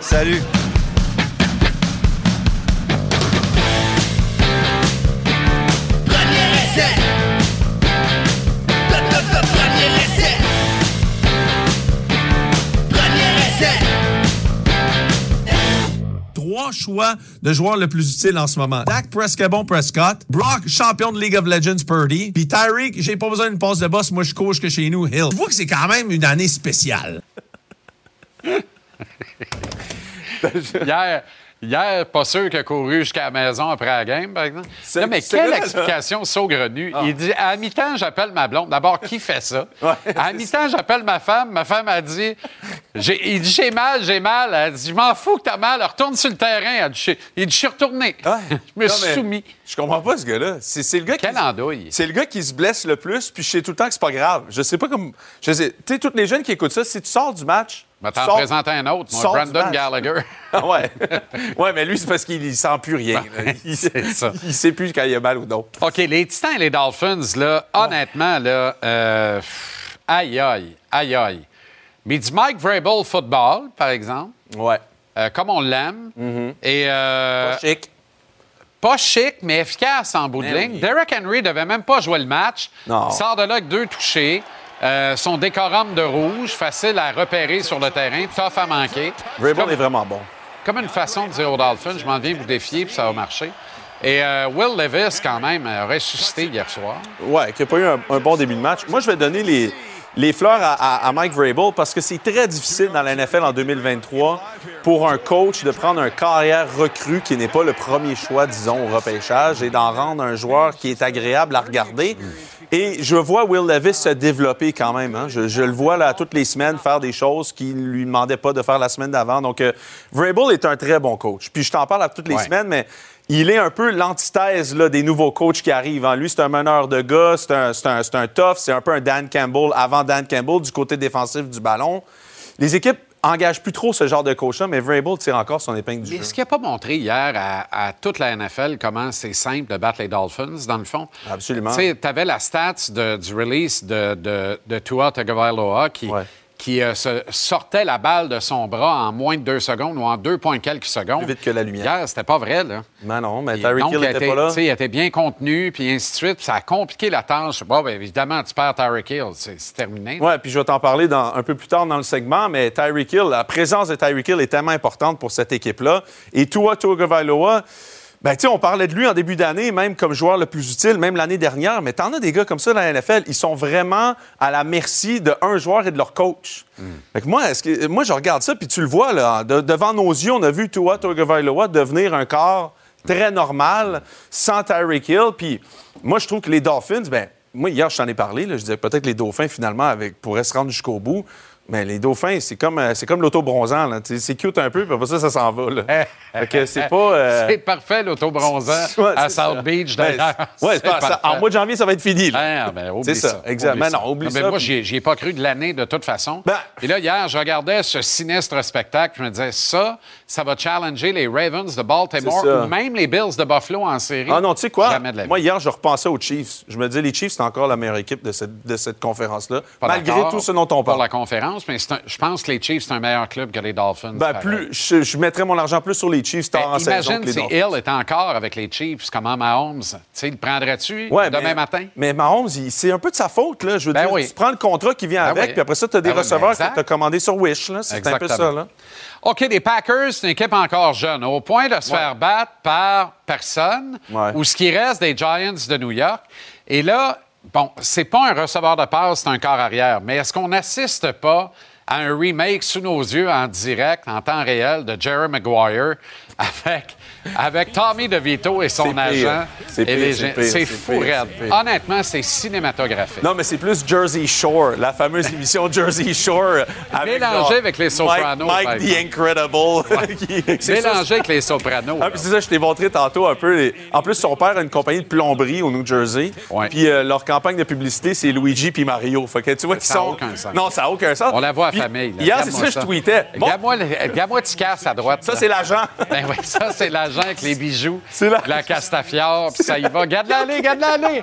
Salut. Premier essai. Premier essai. Premier essai. Trois choix de joueurs le plus utile en ce moment. Dak Prescott, Prescott. Brock, champion de League of Legends, Purdy. Puis Tyreek, j'ai pas besoin d'une passe de boss, moi je coach que chez nous, Hill. Je vois que c'est quand même une année spéciale. Hier, hier, pas sûr qu'il a couru jusqu'à la maison après la game, par exemple. Non, mais quelle vrai, explication saugrenue. Ah. Il dit à mi-temps, j'appelle ma blonde. D'abord, qui fait ça? à mi-temps, j'appelle ma femme. Ma femme a dit j'ai- Il dit j'ai mal, j'ai mal. Elle dit Je m'en fous que t'as mal. Retourne sur le terrain. Elle dit, il dit Je suis retourné. je me Non, suis soumis. Je comprends pas ce gars-là. C'est le gars Quelle qui. andouille. C'est le gars qui se blesse le plus, puis je sais tout le temps que c'est pas grave. Je sais pas comme. Je sais. Tu sais, tous les jeunes qui écoutent ça, si tu sors du match. Tu t'en présenter un autre, moi, Brandon. Gallagher. Ah ouais. ouais, mais lui, c'est parce qu'il sent plus rien. là. Il, c'est ça. il sait plus quand il a mal ou non. OK, les Titans et les Dolphins, là, honnêtement, là, euh, aïe, aïe, aïe, aïe. Mais du Mike Vrabel football, par exemple. Ouais. comme on l'aime. Et. euh, Pas chic. Pas chic, mais efficace en bout de Mais ligne. oui. Derek Henry devait même pas jouer le match. Non. Il sort de là avec deux touchés. Euh, son décorum de rouge, facile à repérer sur le terrain, tough à manquer. Vrabel est vraiment bon. comme une façon de dire aux Dolphins, je m'en viens vous défier, puis ça va marcher. Et euh, Will Levis, quand même, a ressuscité hier soir. Ouais, qui n'a pas eu un, un bon début de match. Moi, je vais donner les, les fleurs à, à- à Mike Vrabel parce que c'est très difficile dans la NFL en 2023 pour un coach de prendre un carrière recru qui n'est pas le premier choix, disons, au repêchage et d'en rendre un joueur qui est agréable à regarder. Et je vois Will Levis se développer quand même. hein. Je, je le vois là, toutes les semaines faire des choses qu'il ne lui demandait pas de faire la semaine d'avant. Donc, euh, Vrabel est un très bon coach. Puis je t'en parle à toutes les Ouais. semaines, mais il est un peu l'antithèse là, des nouveaux coachs qui arrivent. hein. Lui, c'est un meneur de gars, c'est un, c'est un- c'est un tough, c'est un peu un Dan Campbell avant Dan Campbell du côté défensif du ballon. Les équipes engage plus trop ce genre de coach-là, mais Vrabel tire encore son épingle du Mais jeu. est-ce qu'il n'a pas montré hier à, à toute la NFL comment c'est simple de battre les Dolphins, dans le fond? Absolument. Tu avais la stats de- du release de, de, de Tua Tagovailoa qui, qui euh, se sortait la balle de son bras en moins de deux secondes ou en deux points quelques secondes. Plus vite que la lumière. Hier, c'était pas vrai, là. Mais non, mais Hill il n'était était- pas là. Il était bien contenu, puis ainsi de suite. puis ça a compliqué la tâche. Bon, ben, évidemment, tu perds Tyreek Hill. C'est terminé. Oui, puis je vais t'en parler dans- un peu plus tard dans le segment, mais Tyreek Hill, la présence de Tyreek Hill est tellement importante pour cette équipe-là. Et Tua Tagovailoa, ben, tu sais, on parlait de lui en début d'année, même comme joueur le plus utile, même l'année dernière, mais t'en as des gars comme ça dans la NFL, ils sont vraiment à la merci d'un joueur et de leur coach. Fait que moi, est-ce que, moi, je regarde ça, puis tu le vois, là, de- devant nos yeux, on a vu Tua Tagovailoa devenir un corps très normal, sans Tyreek Hill, puis moi, je trouve que les Dolphins, ben, moi, hier, je t'en ai parlé, là, je disais peut-être que les Dauphins, finalement, avec, pourraient se rendre jusqu'au bout. Mais les dauphins, c'est comme, euh, c'est comme l'auto bronzant. là. Tu sais, C'est cute un peu, puis après ça, ça s'en va. là. fait que c'est pas. euh, C'est parfait, l'auto-bronzant Ouais, à South ça. Beach, Ben, d'ailleurs. ouais, en mois de janvier, ça va être fini. Ah, ben, C'est ça, exact. oublie non, oublie ben, ça, Moi, j'y ai- ai pas cru de l'année de toute façon. Ben- Et là, hier, je regardais ce sinistre spectacle. Je me disais, ça, ça va challenger les Ravens de Baltimore ou même les Bills de Buffalo en série. Ah non, tu sais quoi? Moi, hier, je repensais aux Chiefs. Je me disais, les Chiefs, c'est encore la meilleure équipe de cette, de cette conférence-là, malgré tout ce dont on Pour parle. la conférence, mais un- je pense que les Chiefs, c'est un meilleur club que les Dolphins. Ben, plus, je, je mettrais mon argent plus sur les Chiefs tard en saison Imagine que les si Dolphins. Hill était encore avec les Chiefs, comment Mahomes, il le prendrais-tu Ouais, demain mais- matin? Mais Mahomes, c'est un peu de sa faute. Là. Je veux Ben dire, oui. tu prends le contrat qui vient Ben avec, oui. puis après ça, tu as des Ben receveurs ben que tu as commandés sur Wish. C'est un peu ça. Là. OK, les Packers, c'est une équipe encore jeune, au point de se faire battre par personne, Ouais. ou ce qui reste des Giants de New York. Et là, bon, c'est pas un receveur de passe, c'est un corps arrière, mais est-ce qu'on n'assiste pas à un remake sous nos yeux en direct, en temps réel, de Jerry Maguire avec, avec Tommy DeVito et son agent? C'est fou, raide. Honnêtement, c'est cinématographique. Non, mais c'est plus Jersey Shore, la fameuse émission Jersey Shore. Avec, Mélangé avec les Sopranos, Mike, the Incredible. Qui- ça, Mélangé avec les Sopranos. Ah, c'est ça, je t'ai montré tantôt un peu. les- En plus, son père a une compagnie de plomberie au New Jersey. Puis euh, leur campagne de publicité, c'est Luigi puis Mario. Fait que tu vois qu'ils Ça n'a sont. aucun sens. Non, ça n'a aucun sens. On la voit à famille. là. Hier, c'est Regarde-moi ça, je tweetais. Bon, Regarde-moi le- regarde-moi Ticasse à droite. ça, c'est l'agent. Ben oui, ça, c'est l'agent avec les bijoux, la- la Castafiore, puis ça y va. Garde-la aller, garde-la aller.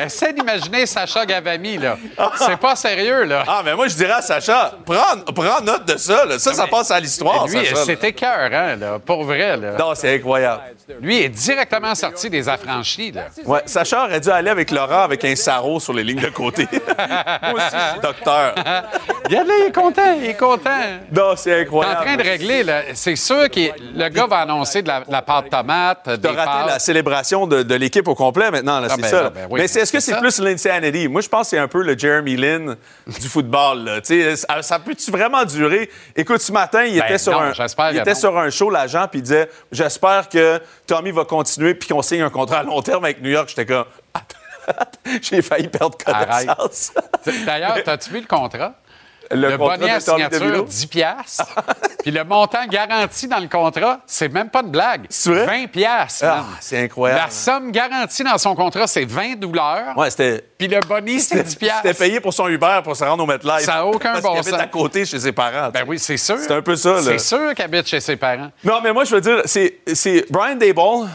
Essaie d'imaginer Sacha Gavami, là. C'est pas sérieux, là. Ah, mais moi, je dirais à Sacha, prends, prends note de ça. là. Ça, ça passe à l'histoire. Lui, c'est écœurant, là. Pour vrai, là. Non, c'est incroyable. Lui est directement sorti des affranchis, là. Ouais, Sacha aurait dû aller avec Laurent avec un sarrau sur les lignes de côté. moi aussi, je suis docteur. Regarde-le, il est content, il est content. Non, c'est T'es en incroyable. train de régler, là. C'est sûr que le gars va annoncer de la, de la pâte tomate, des raté pâtes. la célébration de, de l'équipe au complet maintenant, là, Ah, c'est ben, ça. ah, là. ben oui, Mais c'est- est-ce que c'est plus l'insanity? Moi, je pense que c'est un peu le Jeremy Lin du football. là. Ça, ça peut-tu vraiment durer? Écoute, ce matin, il Ben, était, sur, non, un, il était sur un show, l'agent, puis il disait J'espère que Tommy va continuer puis qu'on signe un contrat à long terme avec New York. J'étais comme J'ai failli perdre connaissance. D'ailleurs, t'as-tu vu le contrat? Le Le, bonnet à signature, DeVito? 10 piastres. Puis le montant garanti dans le contrat, c'est même pas de blague. C'est vrai? 20 piastres. Ah, c'est incroyable. La somme garantie dans son contrat, c'est 20 dollars. Ouais, c'était. Puis le bonnet, c'est 10 piastres. C'était payé pour son Uber pour se rendre au MetLife. Ça a aucun Parce bon qu'il habite sens. à côté chez ses parents. Ben oui, c'est sûr. C'est un peu ça, là. C'est sûr qu'il habite chez ses parents. Non, mais moi, je veux dire, c'est, c'est Brian Dayball.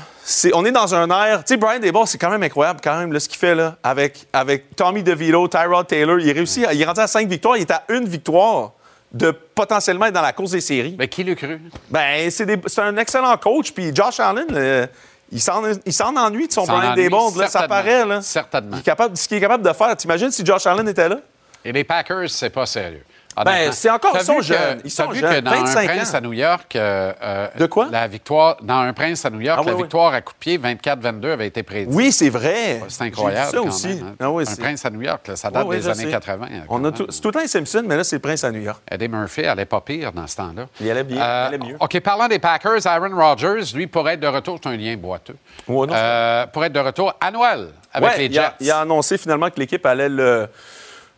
On est dans un air. Tu sais, Brian Dayball, c'est quand même incroyable, quand même, là, ce qu'il fait, là, avec, avec Tommy DeVito, Tyrod Taylor. Il réussit, à- il est rendu à cinq victoires. Il est à une victoire de potentiellement être dans la course des séries. Ben, qui l'a cru? Ben, c'est, un excellent coach. Puis Josh Allen, euh, il, s'en, ennuie de son Brian Dayball. Là, ça paraît, là. Certainement. Il est capable, ce qu'il est capable de faire. T'imagines si Josh Allen était là? Et les Packers, c'est pas sérieux. Ben, Honnêtement. c'est encore- ils sont jeunes, ils sont vu jeunes, que dans 25 un prince ans. à New York, euh, euh, De quoi? La victoire, dans un prince à New York, Ah, oui, la oui. victoire à coup de pied 24-22 avait été prédite. Oui, c'est vrai. C'est incroyable. Ça quand aussi. même, hein. Ah oui, un prince à New York, là, ça date des années sais. 80. On a tout, c'est tout le temps les Simpsons, mais là, c'est le prince à New York. Eddie Murphy, elle n'est pas pire dans ce temps-là. Il allait bien, Euh, il allait mieux. OK, parlant des Packers, Aaron Rodgers, lui, pourrait être de retour. C'est un lien boiteux. Ouais, non, Euh, pour être de retour à Noël avec les Jets. il a annoncé finalement que l'équipe allait le,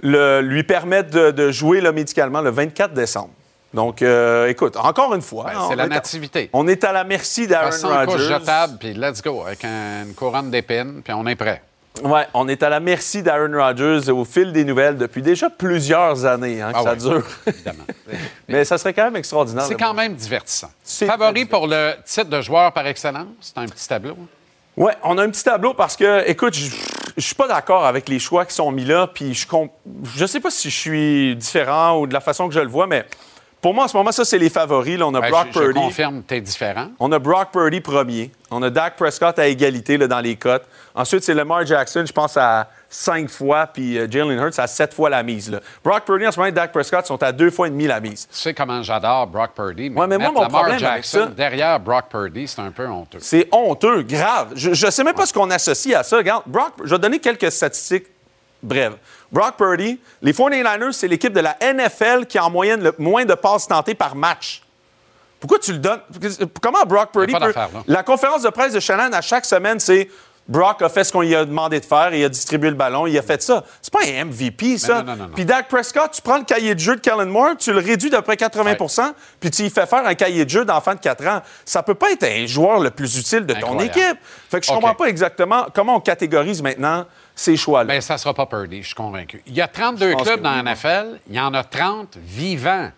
le- lui permettre de, de jouer médicalement le 24 décembre. Donc, euh, écoute, encore une fois. Ben, on c'est la à- nativité. on est à la merci d'Aaron Rodgers. jetable, puis let's go, avec un- une couronne d'épines, puis on est prêt. Ouais, on est à la merci d'Aaron Rodgers au fil des nouvelles depuis déjà plusieurs années hein, que Ah ça ouais, dure. Mais ça serait quand même extraordinaire. C'est quand même divertissant. Favori pour le titre de joueur par excellence? C'est un petit tableau. Ouais, on a un petit tableau parce que, écoute, je je suis pas d'accord avec les choix qui sont mis là, puis je je sais pas si je suis différent ou de la façon que je le vois, mais pour moi, en ce moment, ça, c'est les favoris. Là, on a Ben, Brock je, je Purdy. confirme, tu es différent. On a Brock Purdy premier. On a Dak Prescott à égalité là, dans les cotes. Ensuite, c'est Lamar Jackson, je pense, à cinq fois, puis euh, Jalen Hurts à sept fois la mise. là. Brock Purdy, en ce moment, et Dak Prescott sont à deux fois et demi la mise. Tu sais comment j'adore Brock Purdy, mais, Ouais, mais moi, mon Lamar problème avec Jackson ça- derrière Brock Purdy, c'est un peu honteux. C'est honteux, grave. Je ne sais même pas ce qu'on associe à ça. Regarde, Brock, je vais donner quelques statistiques brèves. Brock Purdy, les 49ers, c'est l'équipe de la NFL qui a en moyenne le moins de passes tentées par match. Pourquoi tu le donnes? Comment Brock Purdy peut... La conférence de presse de Shannon à chaque semaine, c'est Brock a fait ce qu'on lui a demandé de faire, il a distribué le ballon, il a fait ça. C'est pas un MVP, ça. non, non. Puis Dak Prescott, tu prends le cahier de jeu de Kellen Moore, tu le réduis d'à près 80% puis tu y fais faire un cahier de jeu d'enfant de 4 ans. Ça peut pas être un joueur le plus utile de ton équipe. Fait que je OK. comprends pas exactement comment on catégorise maintenant ces choix-là. Bien, ça ne sera pas Purdy, je suis convaincu. Il y a 32 Je pense clubs dans oui, la NFL, il y en a 30 vivants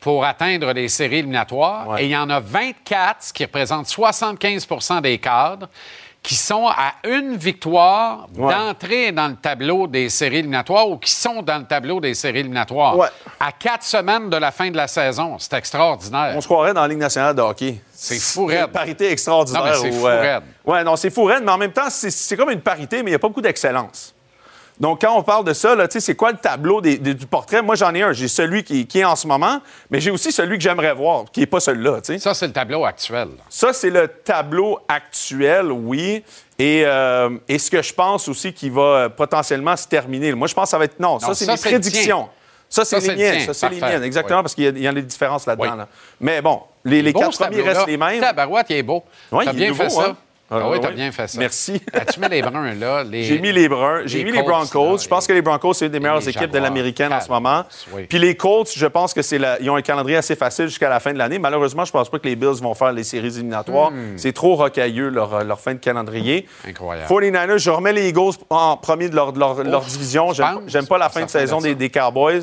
pour atteindre les séries éliminatoires, et il y en a 24, ce qui représente 75% des cadres, qui sont à une victoire Ouais. d'entrer dans le tableau des séries éliminatoires ou qui sont dans le tableau des séries éliminatoires. Ouais. À quatre semaines de la fin de la saison, c'est extraordinaire. On se croirait dans la Ligue nationale de hockey. C'est fou Une raide. parité extraordinaire. Non, mais c'est fou euh, raide. Ouais, non, c'est fou raide, mais en même temps, c'est- c'est comme une parité, mais il n'y a pas beaucoup d'excellence. Donc, quand on parle de ça, c'est quoi le tableau des- des- du portrait? Moi, j'en ai un. J'ai celui qui, qui est en ce moment, mais j'ai aussi celui que j'aimerais voir, qui n'est pas celui-là. Ça, c'est le tableau actuel. Ça, c'est le tableau actuel, oui. Et, euh, et ce que je pense aussi qui va euh, potentiellement se terminer. Moi, je pense que ça va être. Non, ça, c'est ça, mes c'est le prédictions. Ça, c'est les miennes. Ça, c'est les Parfait. miennes. Exactement, Oui. parce qu'il y, y en a des différences là-dedans. Oui. là. Mais bon, les, les quatre premiers restent les mêmes. Tabarouette, il est beau. T'as est bien nouveau, fait ça. hein? Ah Ah, oui, t'as bien fait ça. Merci. Ah, tu mets les bruns, là. les- J'ai mis les Bruns, j'ai mis les Broncos. là, Je pense que les Broncos, c'est une des meilleures équipes de l'américaine en ce moment. Oui. Puis les Colts, je pense que c'est la- ils ont un calendrier assez facile jusqu'à la fin de l'année. Malheureusement, je pense pas que les Bills vont faire les séries éliminatoires. Hmm. C'est trop rocailleux leur, leur fin de calendrier. Incroyable. 49ers, je remets les Eagles en premier de leur, de leur- leur division. J'aime pas la fin de saison des, des Cowboys.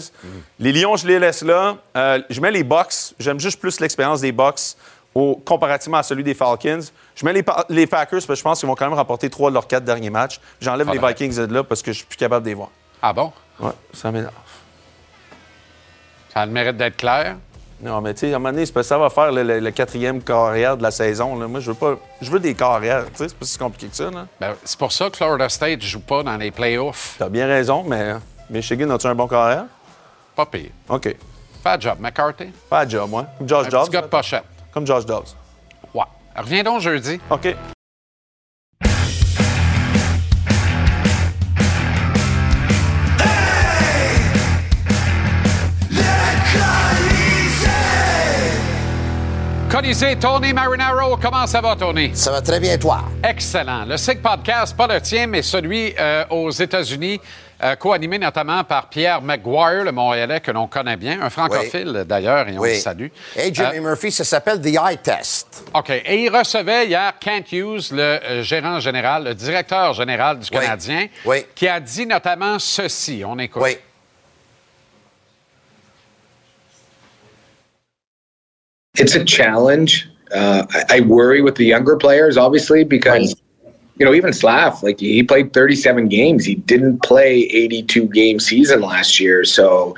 Les Lions, je les laisse là. Euh, je mets les Bucks. J'aime juste plus l'expérience des Bucks au, comparativement à celui des Falcons. Je mets les, Pa- les Packers parce que je pense qu'ils vont quand même remporter trois de leurs quatre derniers matchs. J'enlève les Faudrait. Vikings de là parce que je suis plus capable de les voir. Ah bon? Ouais, ça m'énerve. Ça a le mérite d'être clair? Non, mais tu sais, à un moment donné, ça va faire le, le- le quatrième carrière de la saison. là. Moi, je veux pas. Je veux des carrières. Tu sais, c'est pas si compliqué que ça. Ben, c'est pour ça que Florida State ne joue pas dans les playoffs. T'as bien raison, mais Michigan, as-tu un bon carrière? Pas pire. OK. Fais le job, McCarthy? Pas de job, moi. Comme Josh Un Dobbs. petit gars de pochette. Comme Josh Dobbs. Reviens donc jeudi. OK. Colisée, Tony Marinaro, comment ça va, Tony? Ça va très bien, toi? Excellent. Le SIG Podcast, pas le tien, mais celui euh, aux États-Unis, euh, co-animé notamment par Pierre McGuire, le Montréalais que l'on connaît bien, un francophile d'ailleurs, et on le salue. Hey, Jimmy Euh, Murphy, ça s'appelle The Eye Test. OK. Et il recevait hier Kent Hughes, le euh, gérant général, le directeur général du Oui. Canadien, Oui. qui a dit notamment ceci. On écoute. Oui. it's a challenge. Uh, I, I worry with the younger players, obviously, because you know even Slav, like he played 37 games. He didn't play 82 game season last year, so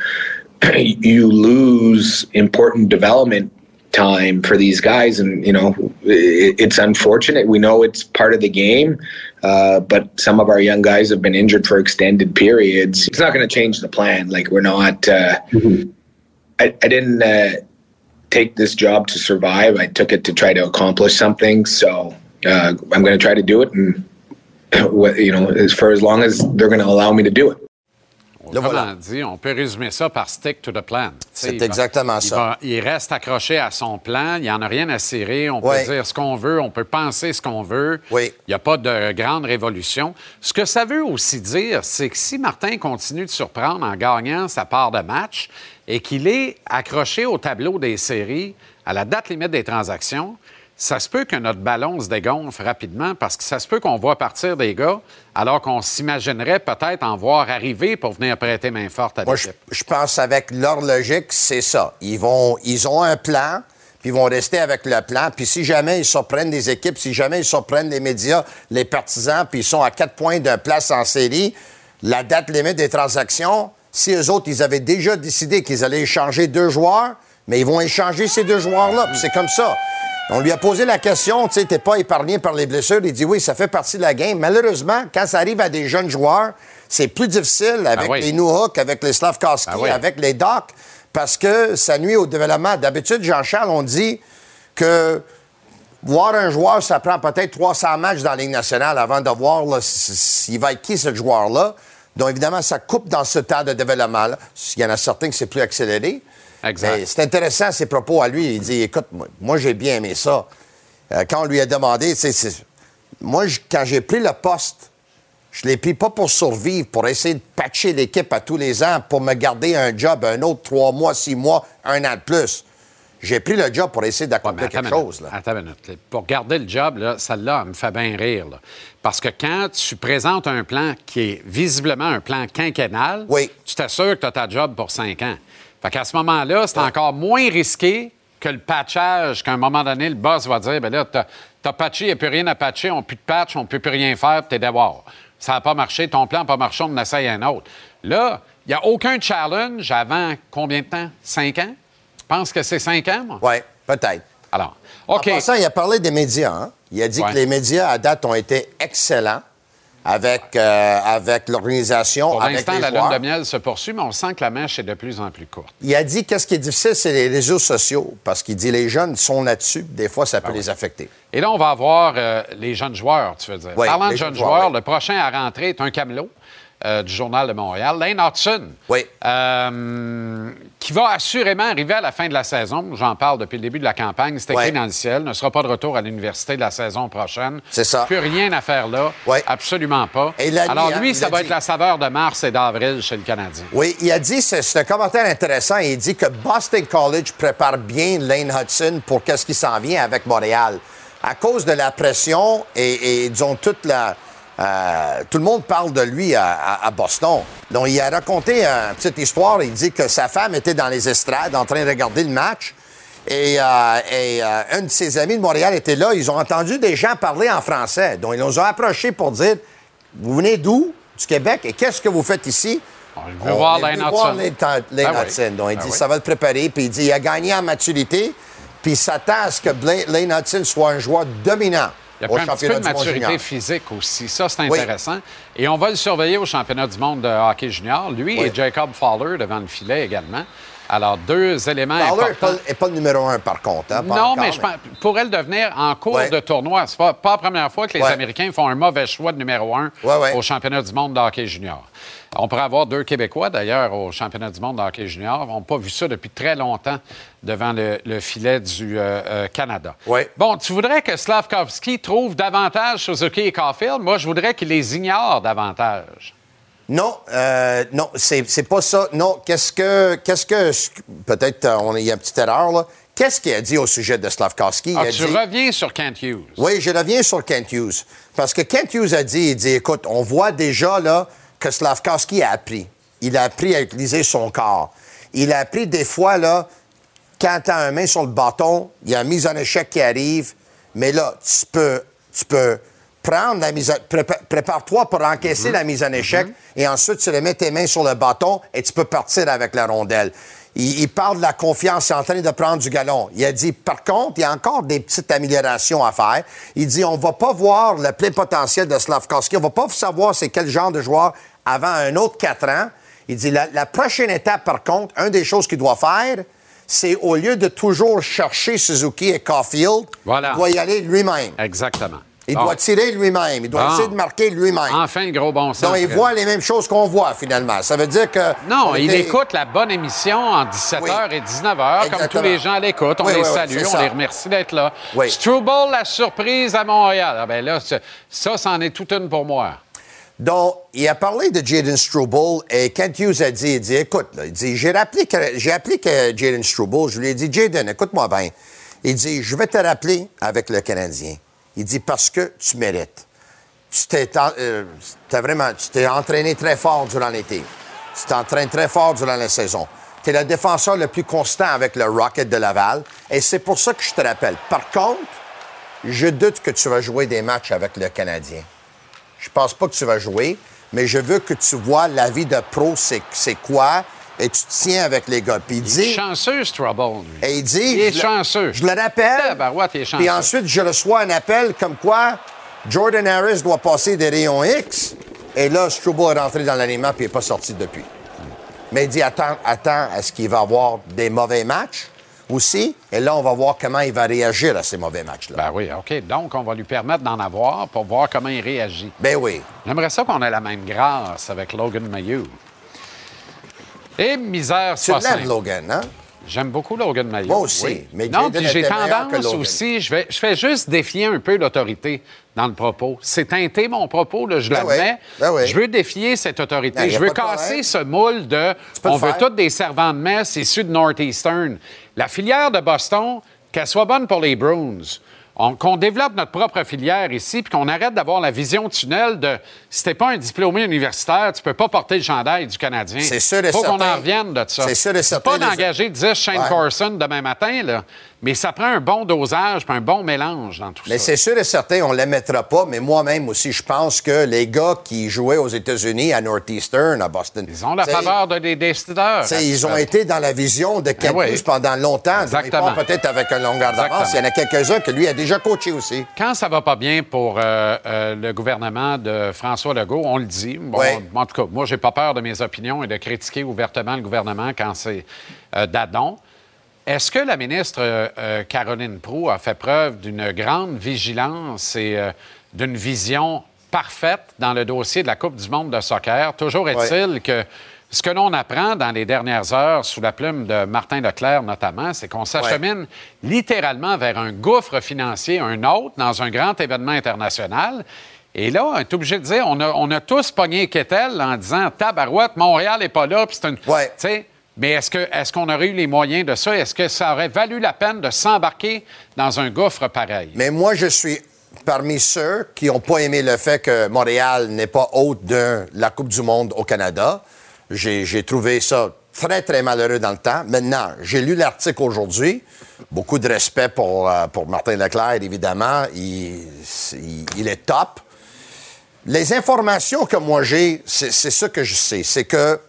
you lose important development time for these guys, and you know it's unfortunate. We know it's part of the game. Uh, but some of our young guys have been injured for extended periods. It's not going to change the plan. Like we're not. Uh, I, I didn't uh, take this job to survive. I took it to try to accomplish something. So uh, I'm going to try to do it, and you know, as for as long as they're going to allow me to do it. Autrement dit, on peut résumer ça par stick to the plan. C'est va- exactement il ça. va- il reste accroché à son plan. Il n'y en a rien à cirer. On Oui. peut dire ce qu'on veut. On peut penser ce qu'on veut. Oui. Il n'y a pas de grande révolution. Ce que ça veut aussi dire, c'est que si Martin continue de surprendre en gagnant sa part de match et qu'il est accroché au tableau des séries à la date limite des transactions, ça se peut que notre ballon se dégonfle rapidement parce que ça se peut qu'on voit partir des gars alors qu'on s'imaginerait peut-être en voir arriver pour venir prêter main forte à Moi, je, l'équipe. je pense avec leur logique, c'est ça. Ils vont, ils ont un plan, puis ils vont rester avec le plan. Puis si jamais ils surprennent des équipes, si jamais ils surprennent les médias, les partisans, puis ils sont à quatre points d'un place en série, la date limite des transactions, si eux autres, ils avaient déjà décidé qu'ils allaient échanger deux joueurs, mais ils vont échanger ces deux joueurs-là. Puis c'est comme ça. On lui a posé la question, tu sais, t'es pas épargné par les blessures. Il dit oui, ça fait partie de la game. Malheureusement, quand ça arrive à des jeunes joueurs, c'est plus difficile avec oui. les Newhook, avec les Slavkowski, Ah oui. avec les Doc, parce que ça nuit au développement. D'habitude, Jean-Charles, on dit que voir un joueur, ça prend peut-être 300 matchs dans la Ligue nationale avant de voir s'il va être qui ce joueur-là. Donc, évidemment, ça coupe dans ce temps de développement-là. Il y en a certains que c'est plus accéléré. C'est intéressant, ses propos à lui. Il dit, écoute, moi, moi, j'ai bien aimé ça. Euh, quand on lui a demandé, moi, je- quand j'ai pris le poste, je l'ai pris pas pour survivre, pour essayer de patcher l'équipe à tous les ans, pour me garder un job, un autre trois mois, six mois, un an de plus. J'ai pris le job pour essayer d'accomplir quelque minute, chose. Là. Attends une minute. Pour garder le job, là, celle-là, elle me fait bien rire. là. Parce que quand tu présentes un plan qui est visiblement un plan quinquennal, tu t'assures que tu as ta job pour cinq ans. Fait qu'à ce moment-là, c'est encore moins risqué que le patchage, qu'à un moment donné, le boss va dire, ben là, t'as as patché, il n'y a plus rien à patcher, on n'a plus de patch, on ne peut plus rien faire, puis t'es d'abord. Ça n'a pas marché, ton plan n'a pas marché, on en essaye un autre. Là, il n'y a aucun challenge avant combien de temps? Cinq ans? Je pense que c'est cinq ans, moi? Oui, peut-être. Alors, OK. En passant, il a parlé des médias. hein. Il a dit Ouais. que les médias, à date, ont été excellents avec, euh, avec l'organisation, Pour l'instant, la lune de miel se poursuit, mais on sent que la mèche est de plus en plus courte. Il a dit qu'est-ce qui est difficile, c'est les réseaux sociaux. Parce qu'il dit les jeunes sont là-dessus, des fois, ça peut Ben les affecter. Et là, on va avoir euh, les jeunes joueurs, tu veux dire. Oui, Parlant de jeunes jeunes joueurs, joueurs, oui. le prochain à rentrer est un camelot euh, du Journal de Montréal, Lane Hudson. Oui. Euh, qui va assurément arriver à la fin de la saison. J'en parle depuis le début de la campagne. C'est écrit dans le ciel. Ne sera pas de retour à l'université de la saison prochaine. C'est ça. Plus rien à faire là. Absolument pas. Et dit, Alors hein, lui, ça va dit. être la saveur de mars et d'avril chez le Canadien. Oui, il a dit, c'est c'est un commentaire intéressant, il dit que Boston College prépare bien Lane Hudson pour qu'est-ce qui s'en vient avec Montréal. À cause de la pression et, et disons, toute la... euh, tout le monde parle de lui à, à- à Boston. Donc, il a raconté une petite histoire. Il dit que sa femme était dans les estrades en train de regarder le match. Et, euh, et, euh, un de ses amis de Montréal était là. Ils ont entendu des gens parler en français. Donc, ils nous ont approchés pour dire Vous venez d'où? Du Québec? Et qu'est-ce que vous faites ici? Veut voir voir Hudson. Ah. Donc, il Ah dit. Ça va le préparer. Puis il dit Il a gagné en maturité. Puis il s'attend à ce que Lane Hudson soit un joueur dominant. Il y a pris un petit peu de maturité physique aussi. Ça, c'est Oui. intéressant. Et on va le surveiller au championnat du monde de hockey junior. Lui Oui. et Jacob Fowler devant le filet également. Alors, deux éléments Fowler n'est importants. pas, le numéro un, par contre. hein, non, encore, mais je pense, pourrait le devenir en cours de tournoi. C'est pas, pas la première fois que les Ouais. Américains font un mauvais choix de numéro un ouais. au championnat du monde de hockey junior. On pourrait avoir deux Québécois, d'ailleurs, au championnat du monde de hockey junior. On n'a pas vu ça depuis très longtemps devant le, le filet du euh, euh, Canada. Bon, tu voudrais que Slavkovski trouve davantage Suzuki et Caulfield? Moi, je voudrais qu'il les ignore davantage. Non, euh, non, c'est c'est pas ça. Non, qu'est-ce que, qu'est-ce que, peut-être on- y a une petite erreur là. Qu'est-ce qu'il a dit au sujet de Slavkovski? Ah, tu dit- reviens sur Kent Hughes. Oui, je reviens sur Kent Hughes. Parce que Kent Hughes a dit, il dit, écoute, on voit déjà là que Slavkovski a appris. Il a appris à utiliser son corps. Il a appris des fois là, quand tu as un main sur le bâton, il y a une mise en échec qui arrive, mais là, tu peux, tu peux prendre la mise en... prépa- Prépare-toi pour encaisser la mise en échec et ensuite tu remets tes mains sur le bâton et tu peux partir avec la rondelle. Il, il parle de la confiance, il est en train de prendre du galon. Il a dit, par contre, il y a encore des petites améliorations à faire. Il dit, on va pas voir le plein potentiel de Slavkovski. On va pas savoir c'est quel genre de joueur avant un autre quatre ans. Il dit, la, la prochaine étape, par contre, une des choses qu'il doit faire, c'est au lieu de toujours chercher Suzuki et Caulfield, Voilà. il doit y aller lui-même. Exactement. Il Bon. doit tirer lui-même. Il doit Bon. essayer de marquer lui-même. Enfin, le gros bon sens. Donc, il voit les mêmes choses qu'on voit, finalement. Ça veut dire que... Non, on il était- écoute la bonne émission en 17h et 19h, comme tous les gens l'écoutent. On Oui, les oui, salue, on ça. les remercie d'être là. Struble, la surprise à Montréal. Ah ben là, ça, c'en est toute une pour moi. Donc, il a parlé de Jaden Struble et Kent Hughes a dit, il dit, écoute, là, il dit, j'ai rappelé que, j'ai appelé que Jaden Struble, je lui ai dit, Jaden, écoute-moi bien. Il dit, je vais te rappeler avec le Canadien. Il dit, parce que tu mérites. Tu t'es euh, vraiment, tu t'es entraîné très fort durant l'été. Tu t'entraînes très fort durant la saison. Tu es le défenseur le plus constant avec le Rocket de Laval. Et c'est pour ça que je te rappelle. Par contre, je doute que tu vas jouer des matchs avec le Canadien. Je pense pas que tu vas jouer, mais je veux que tu vois la vie de pro, c'est quoi, et tu te tiens avec les gars. Puis il Il est dit... chanceux, ce lui. Et il dit... Il est je le- chanceux. Je le rappelle. Puis ensuite, je reçois un appel comme quoi Jordan Harris doit passer des rayons X. Et là, Struble est rentré dans l'aliment puis il n'est pas sorti depuis. Mais il dit attends, attends, est-ce qu'il va avoir des mauvais matchs? Aussi? Et là, on va voir comment il va réagir à ces mauvais matchs-là. Ben oui, OK. Donc, on va lui permettre d'en avoir pour voir comment il réagit. Ben oui. J'aimerais ça qu'on ait la même grâce avec Logan Mayhew. Et misère, c'est Tu l'aimes. Logan, hein? J'aime beaucoup Logan Mayhew. Moi aussi, oui. mais non, puis j'ai tendance aussi, je, vais, je fais juste défier un peu l'autorité dans le propos. C'est teinté mon propos, là, je Ben l'admets. ben oui. Je veux défier cette autorité. Ben, je veux casser problème. ce moule de on veut tous des servants de messe issus de Northeastern. La filière de Boston, qu'elle soit bonne pour les Bruins. On- qu'on développe notre propre filière ici, puis qu'on arrête d'avoir la vision tunnel de si t'es pas un diplômé universitaire, tu peux pas porter le chandail du Canadien. C'est sûr et Faut qu'on en revienne de ça. C'est sûr et certain, pas d'engager 10 Shane Ouais. Carson demain matin, là. Mais ça prend un bon dosage un bon mélange dans tout Mais ça. c'est sûr et certain, on ne les mettra pas, mais moi-même aussi, je pense que les gars qui jouaient aux États-Unis, à Northeastern, à Boston. Ils ont la faveur de des décideurs. Ils ont été dans la vision de oui. Hughes pendant longtemps. Exactement. Peut-être avec un longueur d'avance. Il y en a quelques-uns que lui a déjà coaché aussi. Quand ça va pas bien pour euh, euh, le gouvernement de François Legault, on le dit. Bon, Oui. En tout cas, moi, j'ai pas peur de mes opinions et de critiquer ouvertement le gouvernement quand c'est euh, d'adon. Est-ce que la ministre euh, euh, Caroline Proux a fait preuve d'une grande vigilance et euh, d'une vision parfaite dans le dossier de la Coupe du monde de soccer? Toujours est-il que ce que l'on apprend dans les dernières heures, sous la plume de Martin Leclerc notamment, c'est qu'on s'achemine littéralement vers un gouffre financier, un autre, dans un grand événement international. Et là, on est obligé de dire, on a, on a tous pogné Kettel en disant Tabarouette, Montréal n'est pas là, puis c'est une. Tu sais, mais est-ce que est-ce qu'on aurait eu les moyens de ça? Est-ce que ça aurait valu la peine de s'embarquer dans un gouffre pareil? Mais moi, je suis parmi ceux qui n'ont pas aimé le fait que Montréal n'est pas hôte de la Coupe du Monde au Canada. J'ai trouvé ça très, très malheureux dans le temps. Maintenant, j'ai lu l'article aujourd'hui. Beaucoup de respect pour, euh, Martin Leclerc, évidemment. Il, est top. Les informations que moi j'ai, c'est ça que je sais. C'est que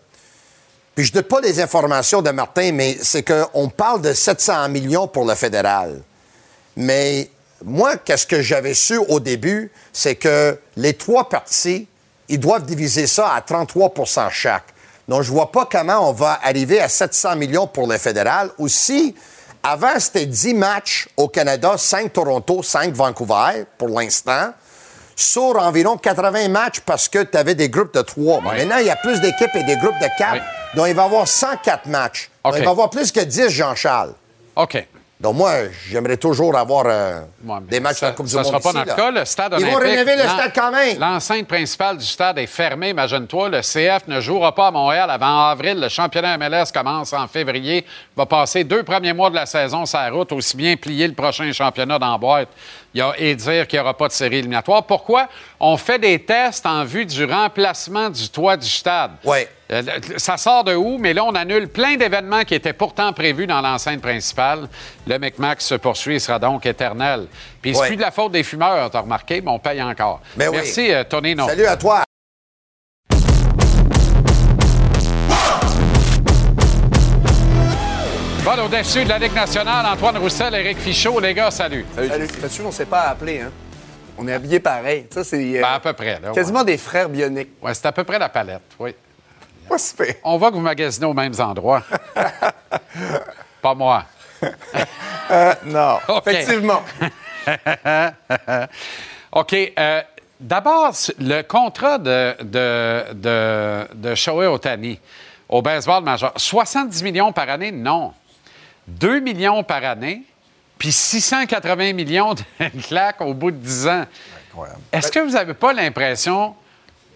puis je ne donne pas les informations de Martin, mais c'est qu'on parle de 700 millions pour le fédéral. Mais moi, qu'est-ce que j'avais su au début, c'est que les trois parties, ils doivent diviser ça à 33% chaque. Donc, je vois pas comment on va arriver à 700 millions pour le fédéral. Aussi, avant, c'était 10 matchs au Canada, 5 Toronto, 5 Vancouver, pour l'instant sur environ 80 matchs parce que tu avais des groupes de 3. Maintenant, il y a plus d'équipes et des groupes de 4. Donc, il va y avoir 104 matchs. Donc, il va y avoir plus que 10, Jean-Charles. OK. Donc, moi, j'aimerais toujours avoir euh, des matchs de la Coupe du Ça ne Monde sera pas ici, notre là. cas. Le stade Ils vont rénover le stade quand même. L'enceinte principale du stade est fermée, imagine-toi. Le CF ne jouera pas à Montréal avant avril. Le championnat MLS commence en février. Va passer deux premiers mois de la saison sur la route, aussi bien plier le prochain championnat dans la boîte il y a- et dire qu'il n'y aura pas de série éliminatoire. Pourquoi? On fait des tests en vue du remplacement du toit du stade. Oui. Euh, Ça sort de où? Mais là, on annule plein d'événements qui étaient pourtant prévus dans l'enceinte principale. Le McMax se poursuit et sera donc éternel. Puis c'est Ouais. plus de la faute des fumeurs, t'as remarqué, mais on paye encore. Ben oui. Merci, euh, Tonino. Salut à toi. Bon, au-dessus de la Ligue nationale, Antoine Roussel, Éric Fichaud. Les gars, salut. Salut. Là-dessus, on ne s'est pas appelé, hein? On est habillés pareil. Ça, c'est euh, Ben, à peu près. Là, quasiment des frères bioniques. Ouais, c'est à peu près la palette, oui. Pas. On voit que vous magasinez aux mêmes endroits. Pas moi. non, OK. effectivement. OK. euh, D'abord, le contrat de, de, de, de Shohei Ohtani au baseball majeur. 70 millions par année? Non. 2 millions par année, puis 680 millions de claques au bout de 10 ans. Est-ce que vous n'avez pas l'impression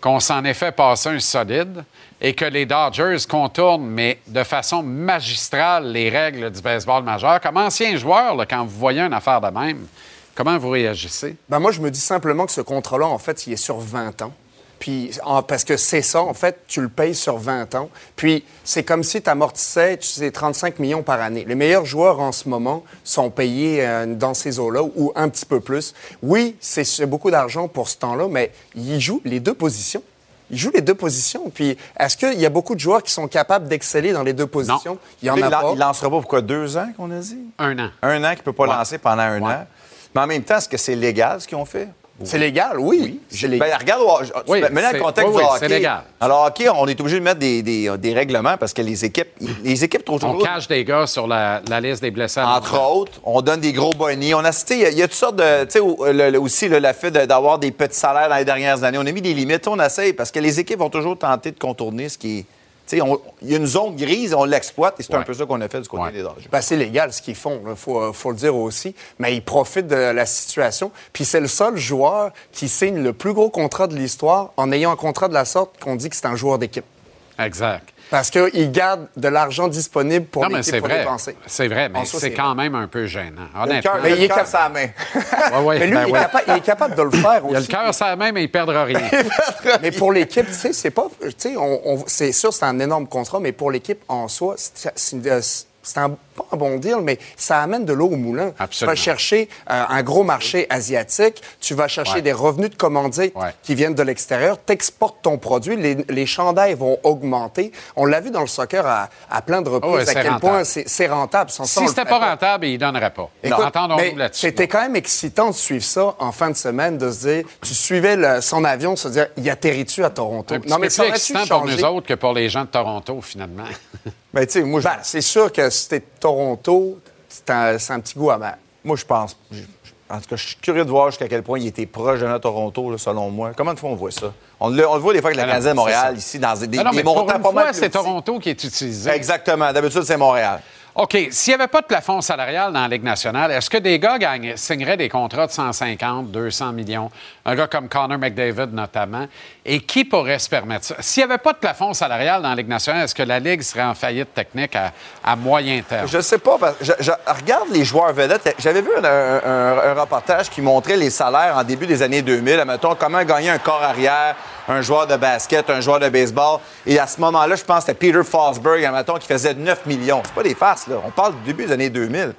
qu'on s'en est fait passer un solide et que les Dodgers contournent, mais de façon magistrale, les règles du baseball majeur. Comme ancien joueur, quand vous voyez une affaire de même, comment vous réagissez? Ben moi, je me dis simplement que ce contrat-là, en fait, il est sur 20 ans. Puis, en- parce que c'est ça, en fait, tu le payes sur 20 ans. Puis, c'est comme si tu amortissais tu sais, 35 millions par année. Les meilleurs joueurs en ce moment sont payés euh, dans ces eaux-là ou un petit peu plus. Oui, c'est beaucoup d'argent pour ce temps-là, mais ils jouent les deux positions. Ils jouent les deux positions. Puis, est-ce qu'il y a beaucoup de joueurs qui sont capables d'exceller dans les deux positions? Il y en a il, pas. il lancera pas pourquoi deux ans qu'on a dit? Un an. Un an qu'il peut pas lancer pendant un an. Mais en même temps, est-ce que c'est légal ce qu'ils ont fait? C'est légal, oui. C'est légal. Ben, regarde, Oui, maintenant c'est- le contexte oui, du oui, hockey. c'est légal. Alors, hockey, on est obligé de mettre des, des- des règlements parce que les équipes, les équipes trouvent On toujours. cache des gars sur la, la liste des blessés. Entre autres, on donne des gros bonnies. On a cité, il y a- il y, a toutes sortes de. Tu sais, le- aussi, le, le fait de- d'avoir des petits salaires dans les dernières années. On a mis des limites. On essaye parce que les équipes vont toujours tenter de contourner ce qui est. Il y a une zone grise, on l'exploite et c'est un peu ça qu'on a fait du côté des Dodgers. Ben, c'est légal ce qu'ils font, il faut, faut le dire aussi. Mais ils profitent de la situation. Puis c'est le seul joueur qui signe le plus gros contrat de l'histoire en ayant un contrat de la sorte qu'on dit que c'est un joueur d'équipe. Exact. Parce qu'il garde de l'argent disponible pour non, mais l'équipe c'est pour vrai. dépenser. C'est vrai, mais c'est quand même un peu gênant. Il a le Honnêtement. cœur- mais il est la main. Ouais, ouais, Mais lui, ben il, est ouais. capa- il est capable de le faire aussi. Il a le cœur la main, mais il perdra rien. mais pour l'équipe, tu sais, c'est pas. Tu sais, on, on- c'est sûr, c'est un énorme contrat, mais pour l'équipe en soi, c'est un, pas un bon deal, mais ça amène de l'eau au moulin. Absolument. Tu vas chercher euh, un gros marché asiatique, tu vas chercher Ouais. des revenus de commandite qui viennent de l'extérieur, t'exportes ton produit, les, les chandails vont augmenter. On l'a vu dans le soccer à, à plein de reprises, Oh, ouais, à c'est quel rentable. point c'est c'est rentable. Sans Si c'était pas rentable, il ne donnerait pas. Entendons-nous mais là-dessus. C'était quand même excitant de suivre ça en fin de semaine, de se dire, tu suivais le- son avion, se dire, y atterrit-tu à Toronto? Un petit ça plus aurait-tu excitant pour nous autres que pour les gens de Toronto, finalement. Ben, tu sais, moi, c'est sûr que si de Toronto, c'est un, c'est un petit goût amer. Moi, je pense. je- En tout cas, je suis curieux de voir jusqu'à quel point il était proche de notre Toronto, là, selon moi. Comment de fois on voit ça? On le, on le voit des fois avec la Alors, Canadienne de Montréal, ici, dans des, Non, non, mais montants pour une pas mal fois, c'est. Toronto qui est utilisé. Exactement. D'habitude, c'est Montréal. OK. S'il n'y avait pas de plafond salarial dans la Ligue nationale, est-ce que des gars gagnent- signeraient des contrats de 150, 200 millions? Un gars comme Connor McDavid, notamment. Et qui pourrait se permettre ça? S'il n'y avait pas de plafond salarial dans la Ligue nationale, est-ce que la Ligue serait en faillite technique à, moyen terme? Je sais pas. parce que je, regarde les joueurs vedettes. J'avais vu un reportage qui montrait les salaires en début des années 2000. Mettons, comment gagner un corps arrière, un joueur de basket, un joueur de baseball. Et à ce moment-là, je pense que c'était Peter Fosberg, mettons, qui faisait 9 millions. C'est pas des farces, là. On parle du début des années 2000.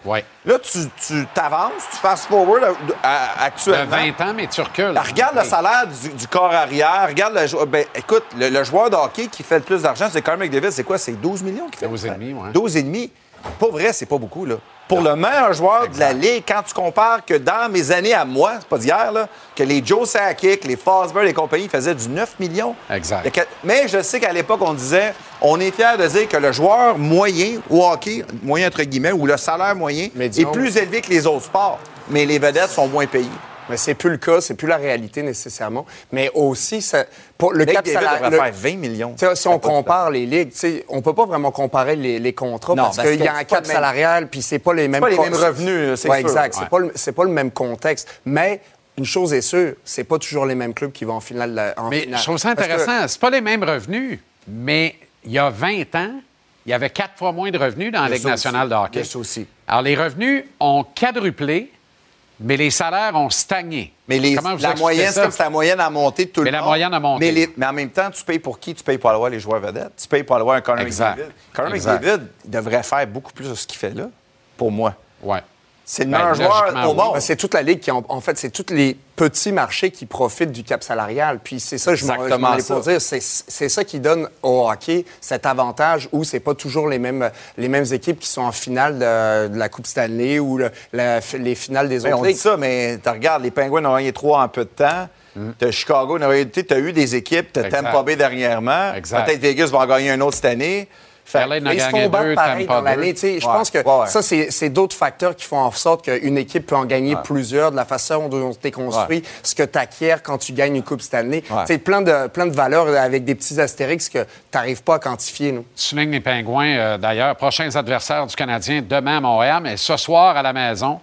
Là, tu tu t'avances, tu fast forward à- à- De actuellement. 20 ans, mais tu recules. Regarde le salaire du, du corps arrière. Regarde le joueur. Ben, écoute, le, le joueur de hockey qui fait le plus d'argent, c'est Connor McDavid. C'est quoi? C'est 12 millions qui fait? 12 et demi, ouais. 12 et demi. Pas vrai, c'est pas beaucoup, là. Pour le meilleur joueur de la Ligue, quand tu compares que dans mes années à moi, c'est pas d'hier, là, que les Joe Sakic, les Fosberg et compagnie faisaient du 9 millions. Exact. Mais je sais qu'à l'époque, on disait, on est fiers de dire que le joueur moyen au hockey, moyen entre guillemets, ou le salaire moyen, Médium. est plus élevé que les autres sports. Mais les vedettes sont moins payées. Mais c'est plus le cas, c'est plus la réalité nécessairement. Mais aussi, ça, pour le cap salarial. faire 20 millions. Si on compare les ligues, on peut pas vraiment comparer les, les contrats Non, parce parce qu'il y a un cap même- salarial, puis c'est pas les mêmes pas les mêmes revenus, c'est Ouais, sûr. exact. Ouais. C'est pas, le- c'est pas le même contexte. Mais une chose est sûre, c'est pas toujours les mêmes clubs qui vont en finale. de la- en Mais finale. je trouve ça intéressant. C'est pas les mêmes revenus, mais il y a 20 ans, il y avait quatre fois moins de revenus dans la Ligue nationale aussi. de hockey. Aussi. Alors, les revenus ont quadruplé, mais les salaires ont stagné. Mais les- Comment vous la moyenne, c'est comme si la moyenne a monté de tout Mais le la monde. moyenne a monté. Mais, les- mais en même temps, tu payes pour qui? Tu payes pour aller voir les joueurs vedettes. Tu payes pour aller voir un Exact. McDavid. Exact. McDavid il devrait faire beaucoup plus de ce qu'il fait là, pour moi. Ouais. C'est le Ben, meilleur joueur au monde. C'est toute la ligue qui, en, en fait, c'est tous les petits marchés qui profitent du cap salarial. Puis c'est ça, je m'en pour dire, c'est ça qui donne au hockey cet avantage où c'est pas toujours les mêmes, les mêmes équipes qui sont en finale de, de la Coupe Stanley ou le- la- les finales des Ben, autres on dit ligues. ça, mais tu regardes, les Penguins ont gagné trois en peu de temps. Chicago, tu as eu des équipes, tu as. Tampa Bay dernièrement. Peut-être Vegas va en gagner un autre cette année. Fait- ils se font battre pareil dans l'année. Je Ouais, pense que ouais, ça, c'est d'autres facteurs qui font en sorte qu'une équipe peut en gagner plusieurs de la façon dont tu es construit, ce que tu acquiers quand tu gagnes une Coupe Stanley. C'est plein de, plein de valeurs avec des petits astérix que tu n'arrives pas à quantifier. Nous. Tu soulignes les Pingouins, euh, d'ailleurs. Prochains adversaires du Canadien demain à Montréal, mais ce soir à la maison.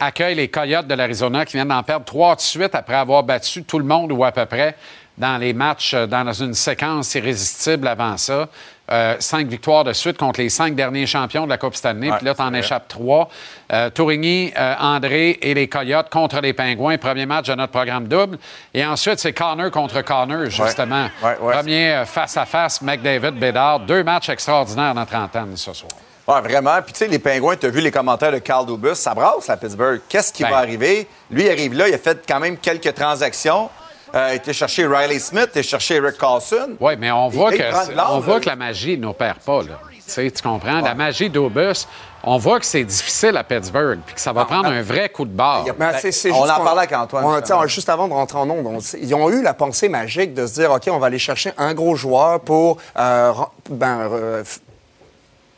accueille les Coyotes de l'Arizona qui viennent d'en perdre trois de suite après avoir battu tout le monde ou à peu près dans les matchs, euh, dans une séquence irrésistible avant ça. Euh, cinq victoires de suite contre les cinq derniers champions de la Coupe Stanley. Puis là, tu en échappes trois. Euh, Tourigny, euh, André et les Coyotes contre les Pingouins. Premier match de notre programme double. Et ensuite, c'est Connor contre Connor, justement. Premier face-à-face, McDavid, Bédard. Deux matchs extraordinaires dans trentaine ce soir. Ouais, vraiment. Puis, tu sais, les Pingouins, tu as vu les commentaires de Carl Dubus. Ça brasse à Pittsburgh. Qu'est-ce qui Ben. va arriver? Lui, il arrive là, il a fait quand même quelques transactions. Euh, il était chercher Riley Smith, il a cherché Eric Carlson. Oui, mais on voit, que, on voit que la magie n'opère pas. Là. Tu sais, tu comprends? La magie d'Aubus, on voit que c'est difficile à Pittsburgh puis que ça va prendre un vrai coup de barre. Ben, c'est- c'est On juste en parlait avec Antoine, juste avant de rentrer en onde, on- ils ont eu la pensée magique de se dire OK, on va aller chercher un gros joueur pour euh,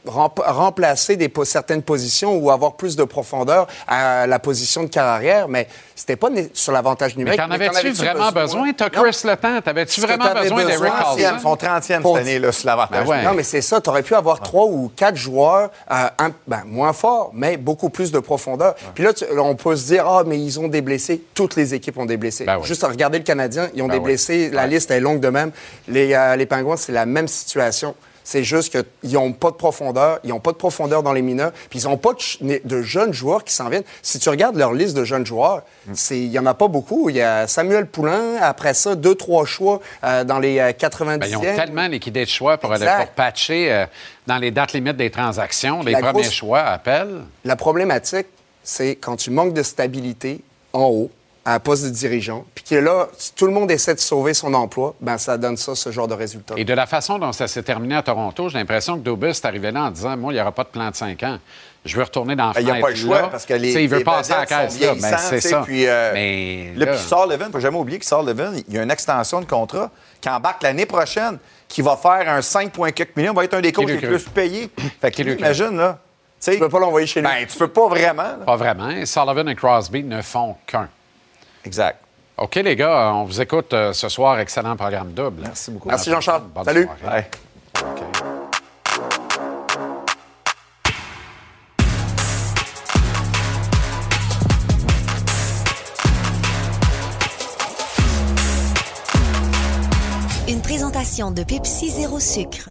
rem- remplacer des, po- certaines positions ou avoir plus de profondeur à la position de carrière, mais c'était pas sur l'avantage Mais numérique. t'en avais-tu vraiment besoin? T'as. Chris Letang, t'avais-tu Ce que vraiment besoin d'Eric Carlson? Son 30e Pour- cette année, là, sur l'avantage. Ben ouais. Non, mais c'est ça. Tu aurais pu avoir trois ou quatre joueurs euh, un- ben, moins forts, mais beaucoup plus de profondeur. Puis là, tu- on peut se dire, ah, mais ils ont des blessés. Toutes les équipes ont des blessés. Ben. Juste à regarder le Canadien, ils ont Ben des blessés. La liste est longue de même. Les, euh, les Pingouins, c'est la même situation. C'est juste qu'ils n'ont pas de profondeur, ils n'ont pas de profondeur dans les mineurs, puis ils n'ont pas de, jeunes joueurs qui s'en viennent. Si tu regardes leur liste de jeunes joueurs, c'est- il n'y en a pas beaucoup. Il y a Samuel Poulain, après ça, deux, trois choix euh, dans les euh, 90e. Ben, ils ont tellement liquidé de choix pour, aller, pour patcher euh, dans les dates limites des transactions. Les La premiers grosse- choix appellent. La problématique, c'est quand tu manques de stabilité en haut, à un poste de dirigeant, puis que là, si tout le monde essaie de sauver son emploi, ben ça donne ça, ce genre de résultat. Et de la façon dont ça s'est terminé à Toronto, j'ai l'impression que Dobus est arrivé là en disant Moi, il n'y aura pas de plan de 5 ans. Je veux retourner dans la Ben, Il n'y a pas le choix là. parce que les, Tu sais, il veut les passer à la caisse là. Ben, c'est ça. Puis, euh, Mais là, là- puis Sullivan, il faut jamais oublier que Sullivan, il y a une extension de contrat qui embarque l'année prochaine, qui va faire un 5,4 millions, va être un des coachs Qui les le plus payés. Fait que imagine, là. Tu peux pas l'envoyer chez lui. Ben, tu peux pas vraiment. là. Pas vraiment. Sullivan et Crosby ne font qu'un. Exact. OK, les gars, on vous écoute euh, ce soir. Excellent programme double. Merci beaucoup. Merci, Jean-Charles. Bonne Salut. soirée. Une présentation de Pepsi Zéro Sucre.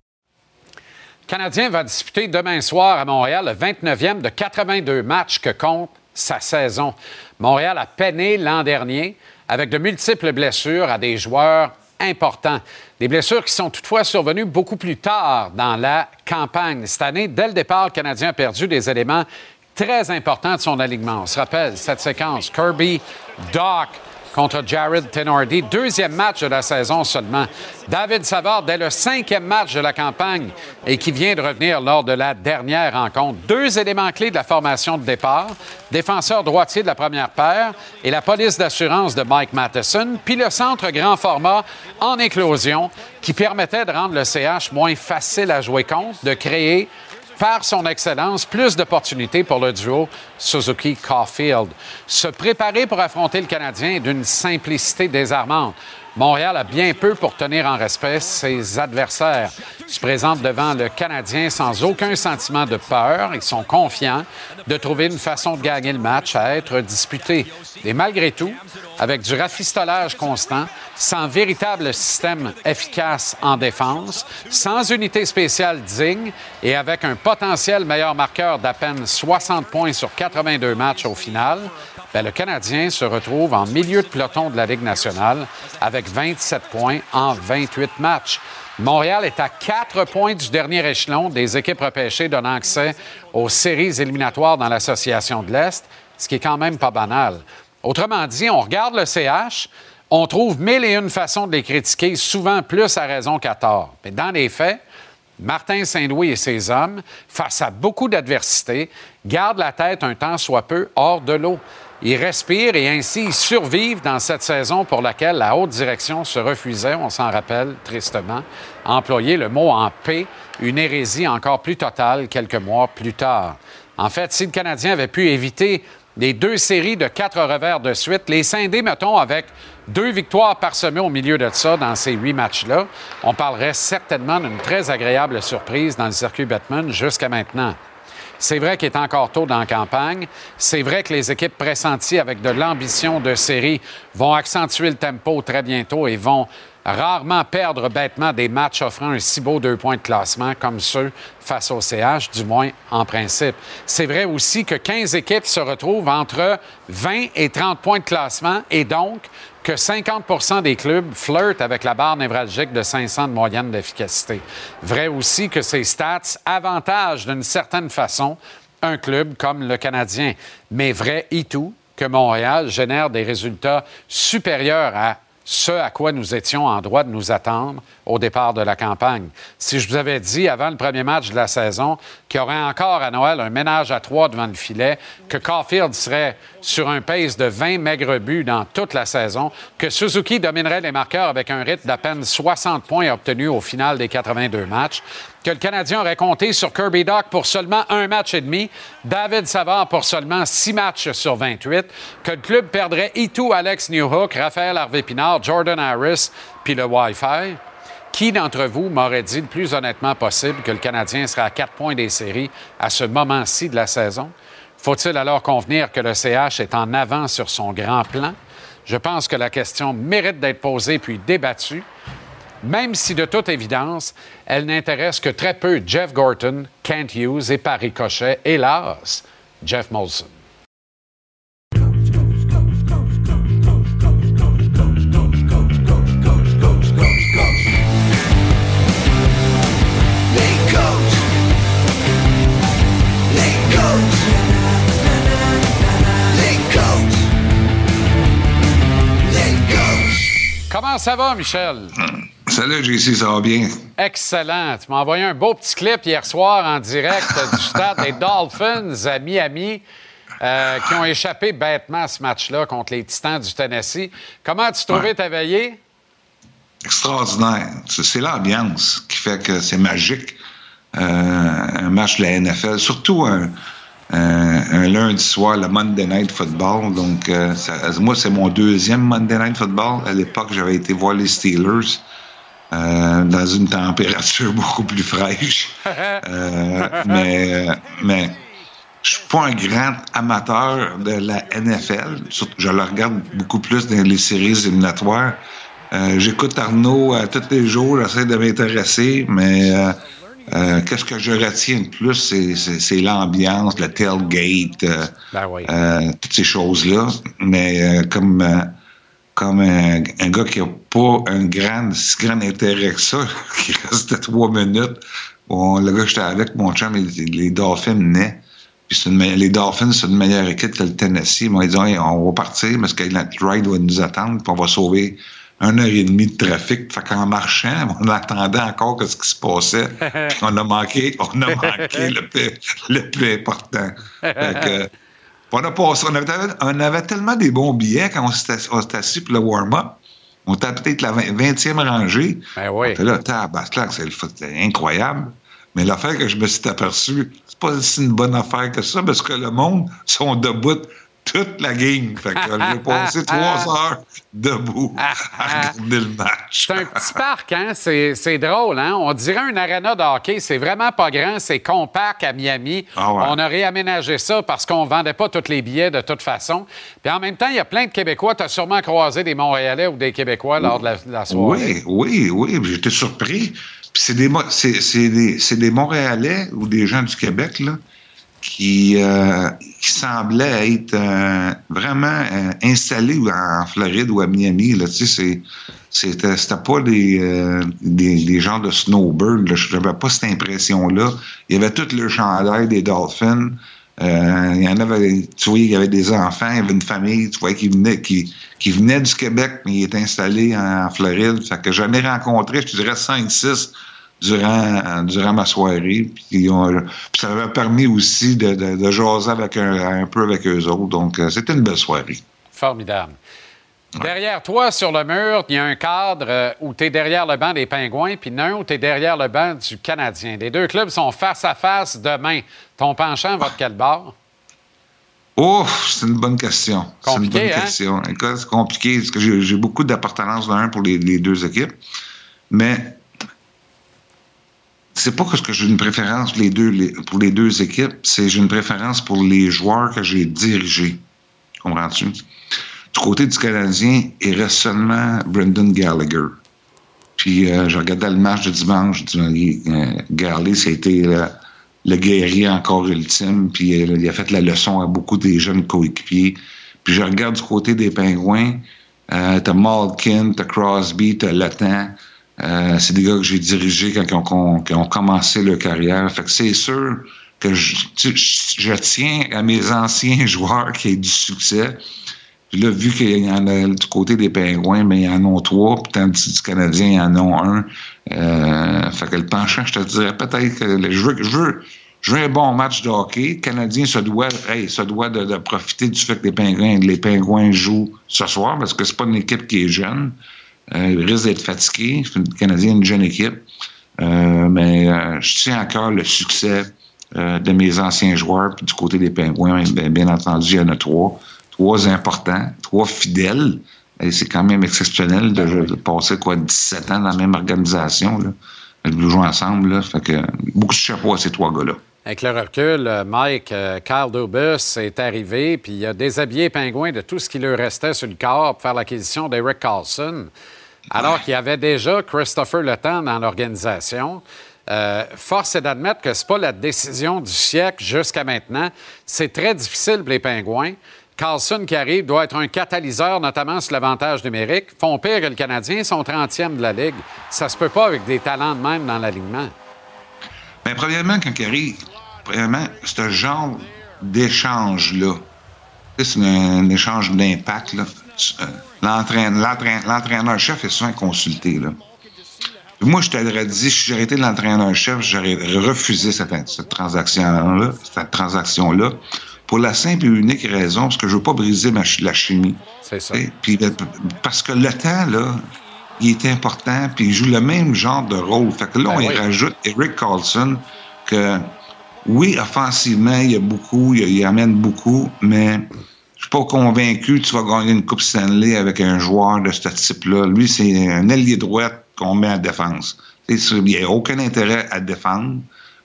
Le Canadien va disputer demain soir à Montréal le 29e de 82 matchs que compte sa saison. Montréal a peiné l'an dernier avec de multiples blessures à des joueurs importants. Des blessures qui sont toutefois survenues beaucoup plus tard dans la campagne. Cette année, dès le départ, le Canadien a perdu des éléments très importants de son alignement. On se rappelle cette séquence. Kirby, Doc, contre Jared Tenordi. Deuxième match de la saison seulement. David Savard, dès le cinquième match de la campagne et qui vient de revenir lors de la dernière rencontre. Deux éléments clés de la formation de départ. Défenseur droitier de la première paire et la police d'assurance de Mike Matheson. Puis le centre grand format en éclosion qui permettait de rendre le CH moins facile à jouer contre, de créer par son excellence, plus d'opportunités pour le duo Suzuki-Caulfield. Se préparer pour affronter le Canadien est d'une simplicité désarmante. Montréal a bien peu pour tenir en respect ses adversaires. Ils se présentent devant le Canadien sans aucun sentiment de peur. Ils sont confiants de trouver une façon de gagner le match à être disputé. Et malgré tout, avec du rafistolage constant, sans véritable système efficace en défense, sans unité spéciale digne et avec un potentiel meilleur marqueur d'à peine 60 points sur 82 matchs au final, ben, le Canadien se retrouve en milieu de peloton de la Ligue nationale avec 27 points en 28 matchs. Montréal est à 4 points du dernier échelon des équipes repêchées donnant accès aux séries éliminatoires dans l'Association de l'Est, ce qui est quand même pas banal. Autrement dit, on regarde le CH, on trouve mille et une façons de les critiquer, souvent plus à raison qu'à tort. Mais dans les faits, Martin Saint-Louis et ses hommes, face à beaucoup d'adversité, gardent la tête un temps soit peu hors de l'eau. Ils respirent et ainsi ils survivent dans cette saison pour laquelle la haute direction se refusait, on s'en rappelle tristement, à employer le mot en paix, une hérésie encore plus totale quelques mois plus tard. En fait, si le Canadien avait pu éviter les deux séries de quatre revers de suite, les scindés, mettons, avec deux victoires parsemées au milieu de ça dans ces huit matchs-là, on parlerait certainement d'une très agréable surprise dans le circuit Batman jusqu'à maintenant. C'est vrai qu'il est encore tôt dans la campagne. C'est vrai que les équipes pressenties avec de l'ambition de série vont accentuer le tempo très bientôt et vont rarement perdre bêtement des matchs offrant un si beau deux points de classement comme ceux face au CH, du moins en principe. C'est vrai aussi que 15 équipes se retrouvent entre 20 et 30 points de classement et donc que 50 des clubs flirtent avec la barre névralgique de 500 de moyenne d'efficacité. Vrai aussi que ces stats avantagent d'une certaine façon un club comme le Canadien. Mais vrai et tout que Montréal génère des résultats supérieurs à ce à quoi nous étions en droit de nous attendre au départ de la campagne. Si je vous avais dit avant le premier match de la saison qu'il y aurait encore à Noël un ménage à trois devant le filet, que Caulfield serait sur un pace de 20 maigres buts dans toute la saison, que Suzuki dominerait les marqueurs avec un rythme d'à peine 60 points obtenus au final des 82 matchs, que le Canadien aurait compté sur Kirby Dock pour seulement un match et demi, David Savard pour seulement six matchs sur 28, que le club perdrait Itu, Alex Newhook, Raphaël Harvey-Pinard, Jordan Harris, puis le Wi-Fi. Qui d'entre vous m'aurait dit le plus honnêtement possible que le Canadien serait à quatre points des séries à ce moment-ci de la saison? Faut-il alors convenir que le CH est en avant sur son grand plan? Je pense que la question mérite d'être posée puis débattue même si de toute évidence, elle n'intéresse que très peu Jeff Gorton, Kent Hughes et Paris Cochet, hélas, Jeff Molson. Comment ça va, Michel? Salut, JC, ça va bien? Excellent. Tu m'as envoyé un beau petit clip hier soir en direct du stade des Dolphins à Miami. Euh, qui ont échappé bêtement à ce match-là contre les Titans du Tennessee. Comment as-tu trouvé ta veillée? Extraordinaire. C'est l'ambiance qui fait que c'est magique. Euh, un match de la NFL, surtout un, un, lundi soir, le Monday Night Football. Donc, euh, moi, c'est mon deuxième Monday Night Football. À l'époque, j'avais été voir les Steelers. Euh, dans une température beaucoup plus fraîche. Euh, mais, mais je suis pas un grand amateur de la NFL. Je le regarde beaucoup plus dans les séries éliminatoires. Euh, j'écoute Arnaud tous les jours, j'essaie de m'intéresser, mais qu'est-ce que je retiens de plus, c'est l'ambiance, le tailgate, ben toutes ces choses-là. Mais comme comme un, gars qui n'a pas un grand, si grand intérêt que ça, qui restait trois minutes. Bon, le gars que j'étais avec, mon chum, les, les Dolphins naient. Puis une, les Dolphins, c'est une meilleure équipe que le Tennessee. Ils m'ont dit, on va partir parce que la ride va nous attendre, puis on va sauver une heure et demie de trafic. Fait qu'en marchant, on attendait encore que ce qui se passait. on a manqué, on a manqué le, plus, le plus important. Fait que, on, a passé, on, avait, tellement des bons billets quand on s'était assis pour le warm-up. On était peut-être la 20e rangée. Ben oui. Là, c'est incroyable. Mais l'affaire que je me suis aperçu, c'est pas si une bonne affaire que ça, parce que le monde sont debout toute la game. Fait que j'ai passé trois heures debout à regarder le match. C'est un petit parc, hein? C'est drôle, hein? On dirait un arena de hockey. C'est vraiment pas grand, c'est compact à Miami. Ah On a réaménagé ça parce qu'on vendait pas tous les billets de toute façon. Puis en même temps, il y a plein de Québécois. Tu as sûrement croisé des Montréalais ou des Québécois lors de la, soirée. Oui, oui, oui. J'étais surpris. Puis c'est des, des, des Montréalais ou des gens du Québec, là qui, euh, qui semblait être euh, vraiment euh, installé en Floride ou à Miami. Là, tu sais, c'était, c'était pas des, euh, des, des, gens de snowbird. Je n'avais pas cette impression-là. Il y avait tout le chandail des Dolphins. Euh, il y en avait, tu vois, il y avait des enfants, il y avait une famille, tu vois, qui venait, qui, qui venait du Québec, mais il était installé en Floride. Fait que j'en ai rencontré, je te dirais, 5-6 durant, durant ma soirée. Puis, ça m'avait permis aussi de, de, jaser avec un, peu avec eux autres. Donc, euh, c'était une belle soirée. Formidable. Derrière toi, sur le mur, il y a un cadre euh, où tu es derrière le banc des Pingouins, puis un où tu es derrière le banc du Canadien. Les deux clubs sont face à face demain. Ton penchant va de quel bord? Oh, c'est une bonne question. C'est une bonne hein? question. c'est compliqué parce que j'ai beaucoup d'appartenance d'un pour les, les, deux équipes. Mais c'est pas parce que j'ai une préférence pour les deux, équipes, c'est j'ai une préférence pour les joueurs que j'ai dirigés. Comprends-tu? Du côté du Canadien, il reste seulement Brendan Gallagher. Puis euh, je regardais le match de dimanche. je dis, euh, Gallagher, c'était le, guerrier encore ultime. Puis euh, il a fait la leçon à beaucoup des jeunes coéquipiers. Puis je regarde du côté des Pingouins. Euh, t'as Malkin, t'as Crosby, t'as Latan. Euh, c'est des gars que j'ai dirigés quand ils ont, ont commencé leur carrière. Fait que c'est sûr que je, je- tiens à mes anciens joueurs qui aient du succès. Puis là, vu qu'il y en a du côté des Pingouins, mais il y en a trois, puis tandis du Canadien, il y en a un. Euh, fait que le penchant, je te dirais peut-être que je veux, je veux, je veux un bon match de hockey. Le Canadien se doit, hey, se doit de, de profiter du fait que les Pingouins, les Pingouins jouent ce soir, parce que c'est pas une équipe qui est jeune. Euh, il risque d'être fatigué. Le Canadien est une jeune équipe. Euh, mais euh, je tiens encore le succès euh, de mes anciens joueurs. Puis du côté des Pingouins, bien, bien entendu, il y en a trois. Trois importants, trois fidèles. Et c'est quand même exceptionnel de, de passer quoi 17 ans dans la même organisation. Là. De jouer ensemble. Là. Fait que beaucoup de chapeau à ces trois gars-là. Avec le recul, Mike, Carl Dubus est arrivé, puis il a déshabillé les Pingouins de tout ce qui leur restait sur le corps pour faire l'acquisition d'Eric Carlson, alors qu'il y avait déjà Christopher Le dans l'organisation. Euh, force est d'admettre que ce n'est pas la décision du siècle jusqu'à maintenant. C'est très difficile pour les Pingouins. Carlson qui arrive doit être un catalyseur, notamment sur l'avantage numérique. Font pire que le Canadien, sont 30e de la Ligue. Ça se peut pas avec des talents de même dans l'alignement. Bien, premièrement, quand il arrive, premièrement, ce genre d'échange-là, c'est un, un échange d'impact, euh, l'entraîne- l'entraîne- L'entraîneur-chef est souvent consulté, là. Moi, je t'aurais dit, si j'aurais été l'entraîneur-chef, j'aurais refusé cette, cette transaction-là, cette transaction-là, pour la simple et unique raison, parce que je veux pas briser ma, la chimie. C'est ça. Et puis, euh, parce que le temps, là, il est important, puis il joue le même genre de rôle. Fait que là, Ben on y rajoute Eric Carlson, que oui, offensivement, il y a beaucoup, il, il amène beaucoup, mais je suis pas convaincu que tu vas gagner une Coupe Stanley avec un joueur de ce type-là. Lui, c'est un ailier droit qu'on met à défense. Il n'y a aucun intérêt à défendre.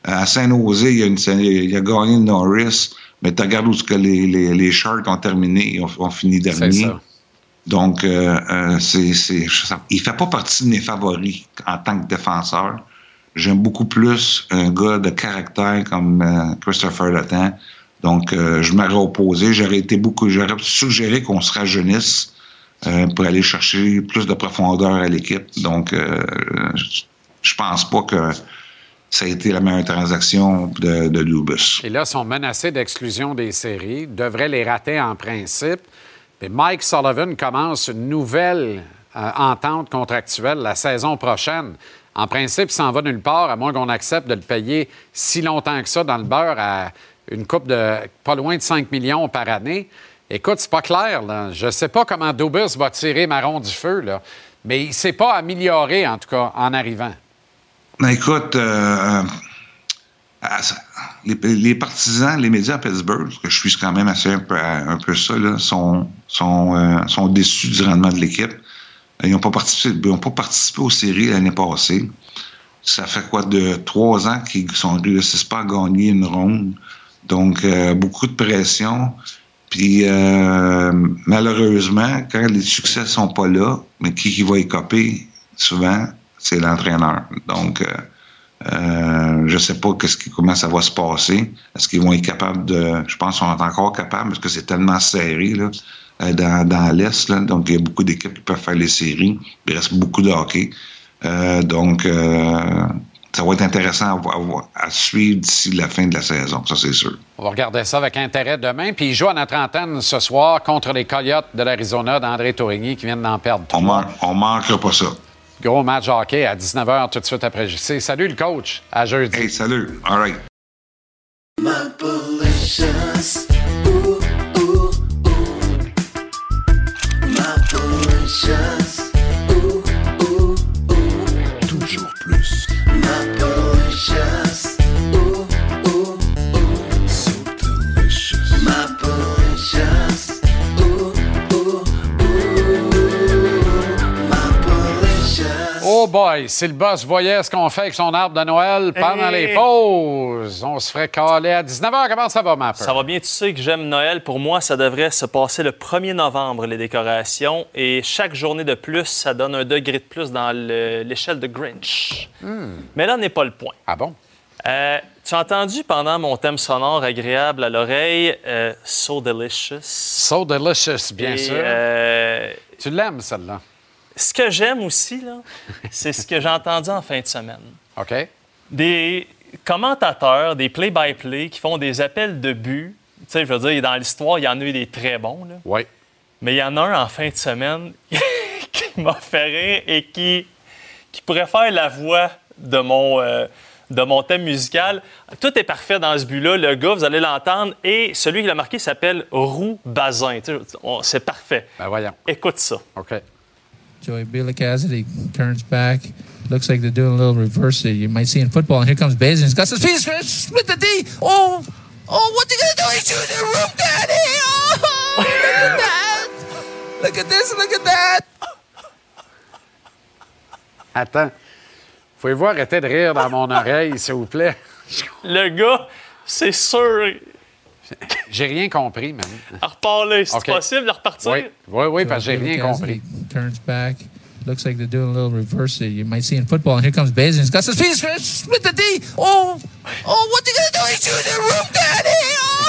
Euh, À Saint-Nosé, il, y a une- il a gagné Norris, mais tu regardes où ce que les, les, les Sharks ont terminé, ils ont, ont fini dernier. Donc, euh, euh, c'est, c'est, ça- il fait pas partie de mes favoris en tant que défenseur. J'aime beaucoup plus un gars de caractère comme euh, Christopher Letang. Donc, euh, je m'aurais opposé. J'aurais été beaucoup, j'aurais suggéré qu'on se rajeunisse euh, pour aller chercher plus de profondeur à l'équipe. Donc, euh, je- pense pas que ça a été la meilleure transaction de, de Dubus. Et là, ils sont menacés d'exclusion des séries, devraient les rater en principe. Puis Mike Sullivan commence une nouvelle euh, entente contractuelle la saison prochaine. En principe, il s'en va nulle part, à moins qu'on accepte de le payer si longtemps que ça dans le beurre à une coupe de pas loin de 5 millions par année. Écoute, c'est pas clair. Je sais pas comment Dubus va tirer marron du feu, là. mais il s'est pas amélioré, en tout cas, en arrivant. Ben, écoute, euh, les, partisans, les médias à Pittsburgh, que je suis quand même assez un peu, ça, là, euh, sont déçus du rendement de l'équipe. Ils n'ont pas, participé- pas participé aux séries l'année passée. Ça fait quoi de trois ans qu'ils ne réussissent pas à gagner une ronde? Donc, euh, beaucoup de pression. Puis, euh, malheureusement, quand les succès sont pas là, mais qui, qui va écoper souvent, c'est l'entraîneur. Donc, euh, euh, je sais pas qu'est-ce qui, comment ça va se passer. Est-ce qu'ils vont être capables de. Je pense qu'ils sont encore capables parce que c'est tellement serré là, euh, dans, dans l'Est. Donc, il y a beaucoup d'équipes qui peuvent faire les séries. Il reste beaucoup de hockey. Euh, donc, ça va être intéressant à, suivre d'ici la fin de la saison, ça c'est sûr. On va regarder ça avec intérêt demain. Puis il joue à notre antenne ce soir contre les Coyotes de l'Arizona d'André Tourigny qui viennent d'en perdre On, man- on manquera pas ça. Gros match hockey à 19h tout de suite après JC. Salut le coach. À jeudi. Hey, salut. All right. Si le boss voyait ce qu'on fait avec son arbre de Noël pendant Hey. les pauses, on se ferait caler à 19h. Comment ça va, ma peur? Ça va bien, tu sais que j'aime Noël. Pour moi, ça devrait se passer le 1er novembre, les décorations. Et chaque journée de plus, ça donne un degré de plus dans le- l'échelle de Grinch. Mais là n'est pas le point. Ah bon? Euh, tu as entendu pendant mon thème sonore agréable à l'oreille, euh, So Delicious. So delicious, bien Et, sûr. euh, Tu l'aimes, celle-là? Ce que j'aime aussi, là, c'est ce que j'ai entendu en fin de semaine. OK. Des commentateurs, des play-by-play qui font des appels de but. Tu sais, je veux dire, dans l'histoire, il y en a eu des très bons, là. Oui. Mais il y en a un en fin de semaine qui m'a fait rire et qui, qui pourrait faire la voix de mon, euh, de mon thème musical. Tout est parfait dans ce but-là. Le gars, vous allez l'entendre. Et celui qui l'a marqué s'appelle Roux Bazin. Tu sais, on- C'est parfait. Ben voyons. Écoute ça. OK. Joey Bailey Cassidy turns back. Looks like they're doing a little reverse that you might see in football. And here comes Bazin. He's got some speed. Split the D. Oh, oh, what are you gonna do? He's shooting the roof, Daddy. Oh, look at that. Look at this. Look at that. Attends. Pouvez-vous arrêter de rire dans mon oreille, s'il vous plaît? Le gars, c'est sûr. J'ai rien compris, man. Reparler, c'est possible de repartir? Oui, oui, oui, parce que j'ai rien compris. Turns back. Looks like they're doing a little reverse that you might see in football. And here comes Bazin. He's got some speed. Split the D. Oh, oh, what you gonna do? He's shooting the roof, Daddy.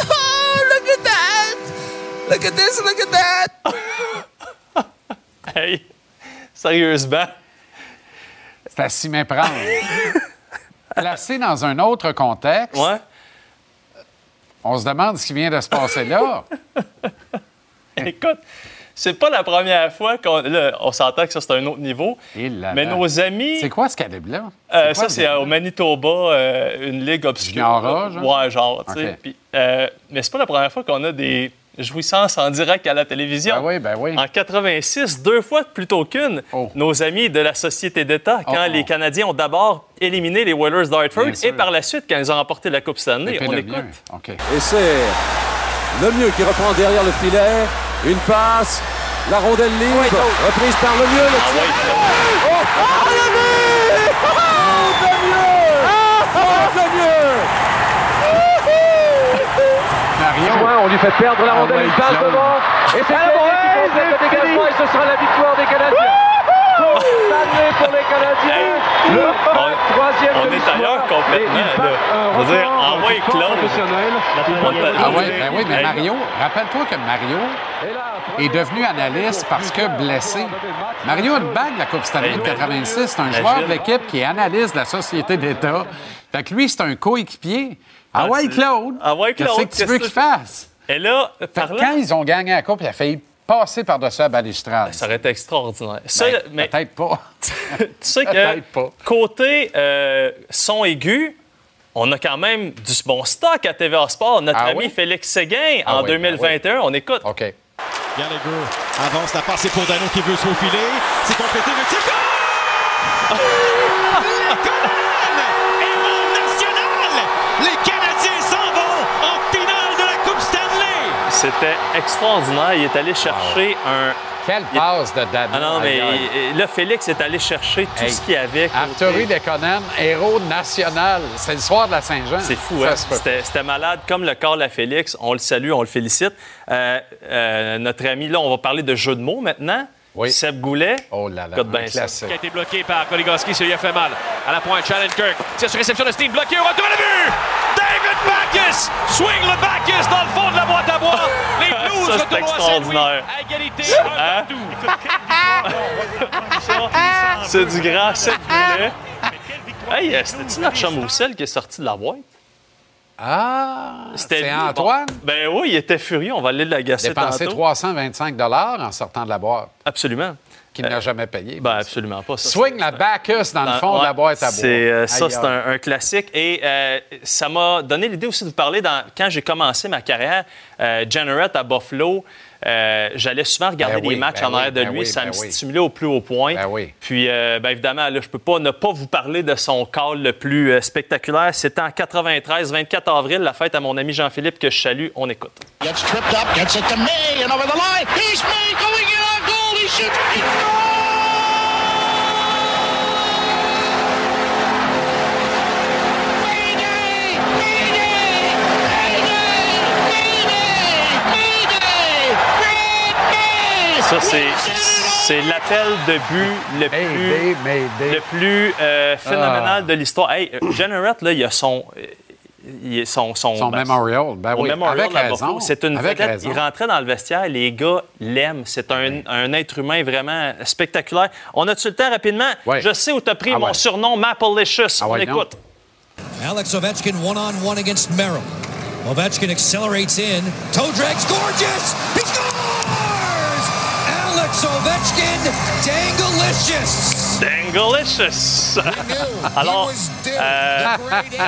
Oh, look at that. Look at this. Look at that. Hey, sérieusement. C'est à s'y méprendre. Placé dans un autre contexte, on se demande ce qui vient de se passer là. Écoute, c'est pas la première fois qu'on. Là, on s'entend que ça, c'est un autre niveau. Mais nos amis. C'est quoi ce calibre-là? Euh, ça, c'est au Manitoba, euh, une ligue obscure. A, genre? Ouais, genre, tu sais. Euh, mais c'est pas la première fois qu'on a des jouissances en direct à la télévision. Ben oui, ben oui. En 86, deux fois plutôt qu'une, nos amis de la Société d'État, quand Oh, oh. les Canadiens ont d'abord éliminé les Whalers d'Hartford et par la suite, quand ils ont remporté la Coupe Stanley, on écoute. Et c'est le mieux qui reprend derrière le filet. Une passe. La rondelle libre. reprise par le mieux. Le Ah tir. Oh, oh, le but! Oh, le mieux! Oh, le mieux! Mario. On lui fait perdre la Ah rondelle. ouais, il passe devant. Et c'est Claude qui complète le dégagement. Et ce sera la victoire des Canadiens. Stanley pour les Canadiens. Le troisième On de est ailleurs complètement. Dire, du sport Claude. professionnel. On t'a- Ah oui, ben oui, mais Mario, rappelle-toi que Mario est devenu analyste parce que blessé. Mario a une bague de la Coupe Stanley de 86. C'est un joueur de l'équipe qui est analyste de la Société d'État. Fait que lui, c'est un coéquipier. Ah Ah, ouais, c'est- Claude. Ah ouais, Claude, Qu'est-ce que tu veux qu'il fasse? Et là, parlant- quand ils ont gagné la Coupe, il a failli passer par-dessus la balustrade. Ça aurait été extraordinaire. Ça, Ben, mais Peut-être pas. tu sais que pas. côté euh, son aigu, on a quand même du bon stock à TVA Sport. Notre Ah ami oui? Félix Séguin, Ah en oui, ben 2021, on écoute. OK. Gallagher avance la passe, c'est pour Dano qui veut se faufiler. C'est complété, le tir. C'était extraordinaire. Il est allé chercher un. Quelle passe de Dano. Ah non, mais il- là, Félix est allé chercher tout Hey, ce qu'il y avait. Arthurie Lekonen, héros national. C'est le soir de la Saint-Jean. C'est fou, Ça hein? C'était c'était malade, comme le corps à Félix. On le salue, on le félicite. Euh, euh, notre ami, là, on va parler de jeu de mots maintenant. Oui. Seb Goulet. Oh là là, un classique. Qui a été bloqué par Goligoski, ça lui a fait mal. À la pointe, Kirk. Tire sur réception de Steve, bloqué au retour à but! David Backus! Swing le Backus dans le fond de la boîte à bois. Les Blues Ça, retournent à extraordinaire. À égalité. Hein? C'est du grand Seb Goulet. Hey, euh, c'était-tu notre chum Roussel qui est sorti de la boîte? Ah, C'était. Antoine. Ben oui, il était furieux. On va aller l'agacer Dépensé tantôt. 325 en sortant de la boîte. Absolument. Qu'il n'a jamais payé. Ben absolument pas. Ça, Swing la Bacchus dans le Ah, fond de la boîte à bois. c'est, euh, ça, c'est un classique. Et euh, ça m'a donné l'idée aussi de vous parler dans, quand j'ai commencé ma carrière, euh, Generate à Buffalo. Euh, j'allais souvent regarder Ben oui, des matchs ben en arrière oui, de ben lui. oui, ça ben me oui. stimulait au plus haut point. Ben oui. Puis, euh, ben évidemment, là, je peux pas ne pas vous parler de son call le plus euh, spectaculaire. C'était en 93, 24 avril, la fête à mon ami Jean-Philippe que je salue. On écoute. Gets tripped up, gets it to May, and over the line. He's May going in on goal. He shoots. He Ça, c'est, c'est l'appel de but le plus, le plus euh, phénoménal Ah. de l'histoire. Hey, Generette, là, il a son. il a son, son, Son memorial, ben son oui, memorial. C'est une avec vedette. raison. Il rentrait dans le vestiaire, les gars l'aiment. C'est un, un être humain vraiment spectaculaire. On a-tu le temps rapidement? Je sais où tu as pris Ah mon ouais. surnom, Mapalicious. On ouais, non. écoute. Alex Ovechkin one on one against Merrill. Ovechkin accelerates in. Toe drag's gorgeous. He scores! Alex Ovechkin, dangalicious. Dangalicious! Alors, euh,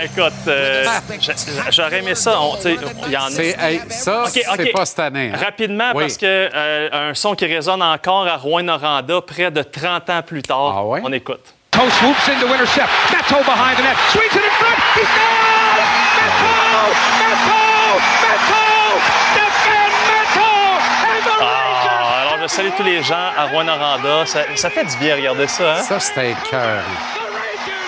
écoute, euh, j'a- j'aurais aimé ça. On- Il y en a. C'est- hey, ça, OK, c'est OK. pas cette année. hein. Rapidement, Oui. parce que euh, un son qui résonne encore à Rouen-Noranda près de 30 ans plus tard. Ah On écoute. Toe swoops in to intercept. Matto behind the net. Swings it in front. He scores! Matto! Matto! Matto! Matto! Je salue tous les gens à Rouen-Noranda. Ça, ça fait du bien de regarder ça. Hein? Ça, c'était cœur.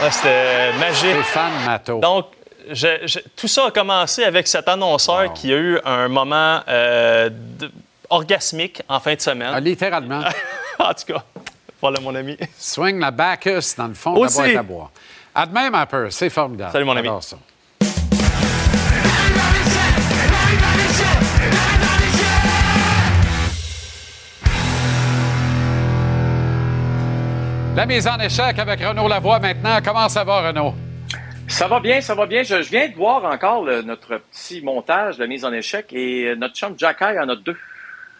Ouais, C'était magique. Stéphane Matteau. Donc, je- je- tout ça a commencé avec cet annonceur qui a eu un moment euh, de- orgasmique en fin de semaine. Ah, littéralement. en tout cas, voilà mon ami. Swing la Bacchus dans le fond Aussi. de la boîte à bois. À demain, ma peur. C'est formidable. Salut, mon ami. Ça. La mise en échec avec Renaud Lavoie maintenant. Comment ça va, Renaud? Ça va bien, ça va bien. Je, je viens de voir encore le- notre petit montage de mise en échec et euh, notre chum Jack High en a deux.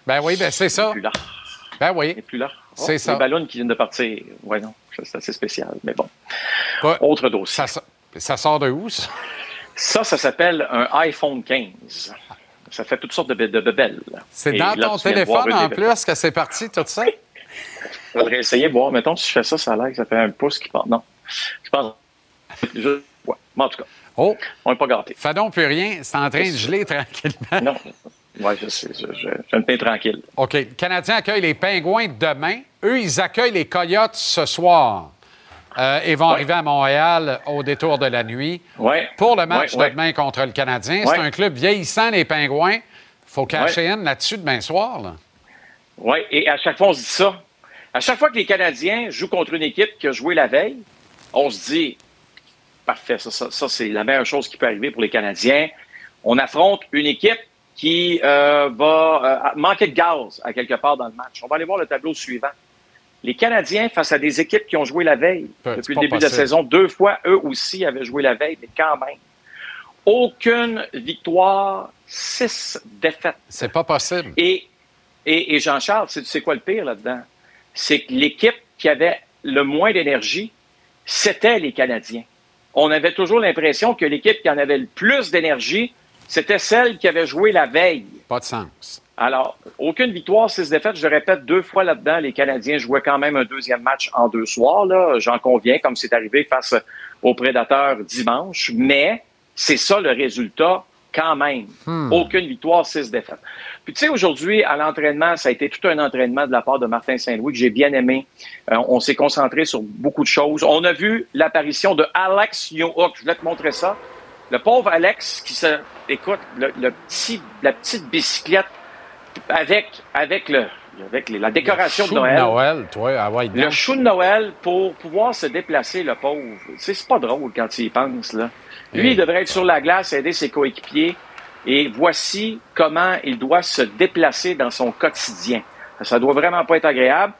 Ben oui, ben c'est ça. Il est plus là. Ben oui. Il est plus là. C'est Oh, ça. Les ballons qui viennent de partir. Ouais, non, c'est assez spécial, mais bon. Autre dossier. Ça, so- ça sort de où, ça? Ça, ça s'appelle un iPhone 15. Ça fait toutes sortes de, be- de bebelles. C'est dans là, ton de téléphone en plus que c'est parti, tout ça? Je voudrais essayer de voir. Mettons, si je fais ça, ça a l'air que ça fait un pouce qui part. Non. Je pense. Je... Ouais. Mais en tout cas. Oh! On n'est pas gâtés. Fais donc plus rien. C'est en train de geler tranquillement. Non. Oui, je sais. Je, je, je me tranquille. OK. Le Canadien accueille les Pingouins demain. Eux, ils accueillent les Coyotes ce soir. Euh, et vont arriver à Montréal au détour de la nuit. Ouais. Pour le match Ouais, de demain contre le Canadien. Ouais. C'est un club vieillissant, les Pingouins. faut cacher in là-dessus demain soir. Là. Oui, et à chaque fois, on se dit ça. À chaque fois que les Canadiens jouent contre une équipe qui a joué la veille, on se dit parfait, ça, ça, ça, c'est la meilleure chose qui peut arriver pour les Canadiens. On affronte une équipe qui euh, va euh, manquer de gaz à quelque part dans le match. On va aller voir le tableau suivant. Les Canadiens, face à des équipes qui ont joué la veille depuis le début de la saison, deux fois, eux aussi avaient joué la veille, mais quand même. Aucune victoire, six défaites. C'est pas possible. Et, et, et Jean-Charles, c'est c'est quoi le pire là-dedans? C'est que l'équipe qui avait le moins d'énergie, c'était les Canadiens. On avait toujours l'impression que l'équipe qui en avait le plus d'énergie, c'était celle qui avait joué la veille. Pas de sens. Alors, aucune victoire, six défaites. Je le répète deux fois là-dedans. Les Canadiens jouaient quand même un deuxième match en deux soirs. Là, j'en conviens, comme c'est arrivé face aux Prédateurs dimanche. Mais c'est ça le résultat quand même. Hmm. Aucune victoire, six défaites. Puis tu sais, aujourd'hui, à l'entraînement, ça a été tout un entraînement de la part de Martin Saint-Louis que j'ai bien aimé. Euh, on s'est concentré sur beaucoup de choses. On a vu l'apparition de Alex Newhook. Je voulais te montrer ça. Le pauvre Alex qui se... Écoute, le, le petit, la petite bicyclette avec, avec, le, avec les- la décoration Chou de Noël. Noël, toi. Ah ouais, Le chou de Noël pour pouvoir se déplacer, le pauvre. C'est pas drôle quand il y pense, là. Lui, il devrait être sur la glace, aider ses coéquipiers. Et voici comment il doit se déplacer dans son quotidien. Ça doit vraiment pas être agréable.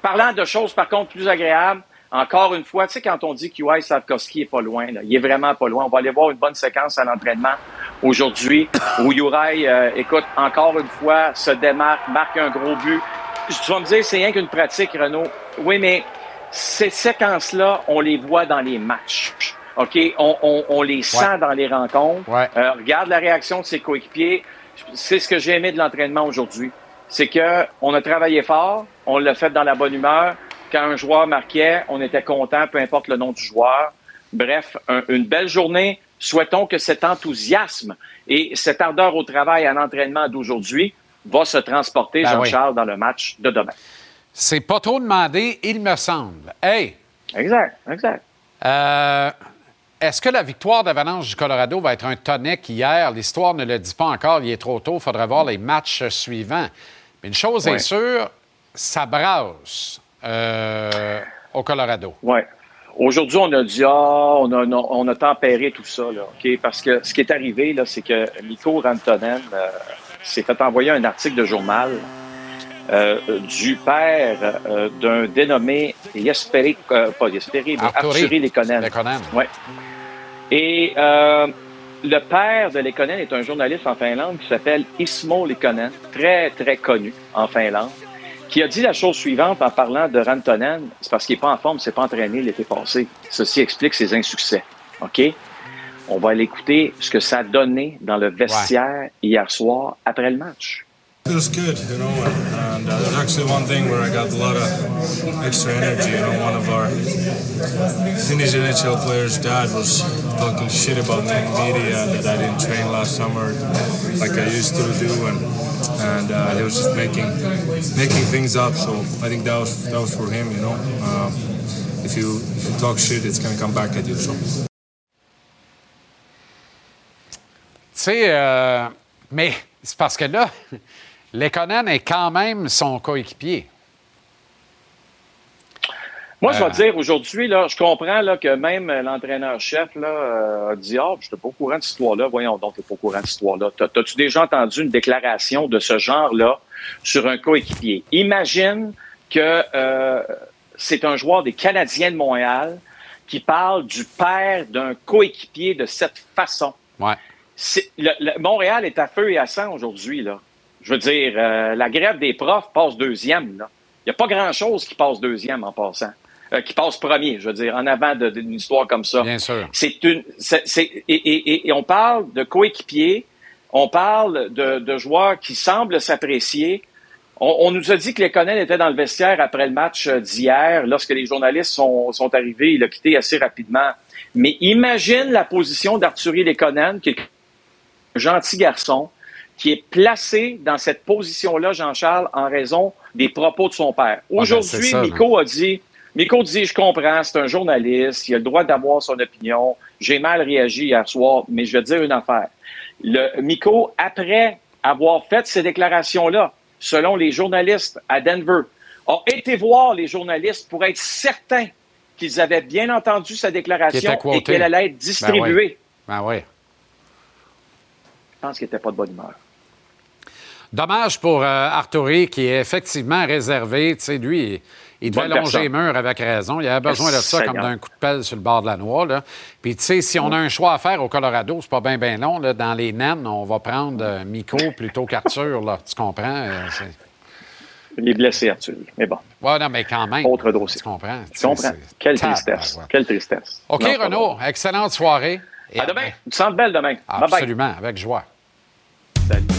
Parlant de choses, par contre, plus agréables, encore une fois, tu sais, quand on dit QI Slavkovski est pas loin, là, il est vraiment pas loin. On va aller voir une bonne séquence à l'entraînement aujourd'hui où Uri, euh, écoute, encore une fois, se démarque, marque un gros but. Tu vas me dire, c'est rien qu'une pratique, Renaud. Oui, mais ces séquences-là, on les voit dans les matchs. OK? On, on- on les sent dans les rencontres. Euh, regarde la réaction de ses coéquipiers. C'est ce que j'ai aimé de l'entraînement aujourd'hui. C'est que on a travaillé fort, on l'a fait dans la bonne humeur. Quand un joueur marquait, on était content, peu importe le nom du joueur. Bref, un- une belle journée. Souhaitons que cet enthousiasme et cette ardeur au travail à l'entraînement d'aujourd'hui va se transporter, Ben oui. Jean-Charles, dans le match de demain. C'est pas trop demandé, il me semble. Hey! Exact, exact. Euh, Est-ce que la victoire d'Avalanche du Colorado va être un tonic hier? L'histoire ne le dit pas encore, il est trop tôt, il faudra voir les matchs suivants. Mais une chose Ouais. est sûre, ça brasse euh, au Colorado. Oui. Aujourd'hui, on a dit, ah, on a, on a tempéré tout ça, là, OK? Parce que ce qui est arrivé, là, c'est que Mikko Rantanen euh, s'est fait envoyer un article de journal euh, du père euh, d'un dénommé Jesperi, euh, pas Jesperi, mais Arturi. Lekonen. Ouais. Et euh, le père de Lekonen est un journaliste en Finlande qui s'appelle Ismo Lekonen, très, très connu en Finlande, qui a dit la chose suivante en parlant de Rantanen. C'est parce qu'il n'est pas en forme, il s'est pas entraîné l'été passé. Ceci explique ses insuccès. OK? On va aller écouter ce que ça a donné dans le vestiaire hier soir après le match. It feels good, you know, and, uh, there's actually one thing where I got a lot of extra energy. You know, one of our Finnish NHL players' dad was talking shit about me in media that I didn't train last summer like I used to do, and and uh, he was just making making things up. So I think that was that was for him, you know. Um, if you if you talk shit, it's gonna come back at you. So. Euh, mais c'est parce que là, Lekonen est quand même son coéquipier. Moi, je vais Euh. te dire, aujourd'hui, là, je comprends là, que même euh, l'entraîneur-chef là, euh, a dit Ah, je n'étais pas au courant de cette histoire-là. Voyons donc, tu pas au courant de cette histoire-là. T'as- T'as-tu déjà entendu une déclaration de ce genre-là sur un coéquipier? Imagine que euh, c'est un joueur des Canadiens de Montréal qui parle du père d'un coéquipier de cette façon. Ouais. C'est- le- le- Montréal est à feu et à sang aujourd'hui. là. Je veux dire, euh, la grève des profs passe deuxième. là. Il n'y a pas grand-chose qui passe deuxième en passant. Euh, qui passe premier, je veux dire, en avant d'une histoire comme ça. Bien sûr. C'est une, c'est, et, et- et- on parle de coéquipiers, on parle de, de joueurs qui semblent s'apprécier. On, on nous a dit que les Conan étaient dans le vestiaire après le match euh, d'hier, lorsque les journalistes sont, sont arrivés. Il a quitté assez rapidement. Mais imagine la position d'Arthurie Lekonen, qui est un gentil garçon, qui est placé dans cette position-là, Jean-Charles, en raison des propos de son père. ben, c'est Aujourd'hui. Miko a dit, Miko dit, je comprends, c'est un journaliste, il a le droit d'avoir son opinion. J'ai mal réagi hier soir, mais je vais te dire une affaire. Le Miko, après avoir fait ces déclarations-là, selon les journalistes à Denver, a été voir les journalistes pour être certain qu'ils avaient bien entendu sa déclaration et qu'elle allait être distribuée. Ben oui. Je pense qu'il n'était pas de bonne humeur. Dommage pour euh, Arturi, qui est effectivement réservé. Tu sais, lui, il, devait Bonne longer les murs avec raison. Il avait besoin de ça comme d'un coup de pelle sur le bord de la noix. Là. Puis, tu sais, si on a un choix à faire au Colorado, c'est pas bien, bien long. Là. Dans les naines, on va prendre euh, Miko plutôt qu'Arthur. là. Tu comprends? Euh, Il est blessé, Arthur. Mais bon, Ouais, non, mais quand même. autre dossier. Tu comprends? Je comprends? Quelle tristesse. Quelle tristesse. OK, Non, Renaud, excellente soirée. Et À demain. Tu sens belle demain. Bye bye. Absolument, avec joie. Salut.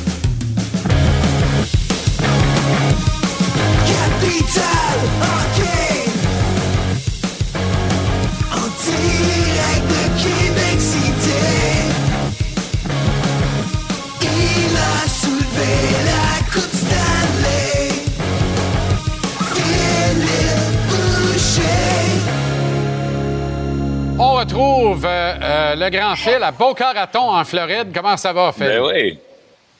On retrouve euh, euh, le grand fil à Boca Raton en Floride. Comment ça va, Phil? Ben oui.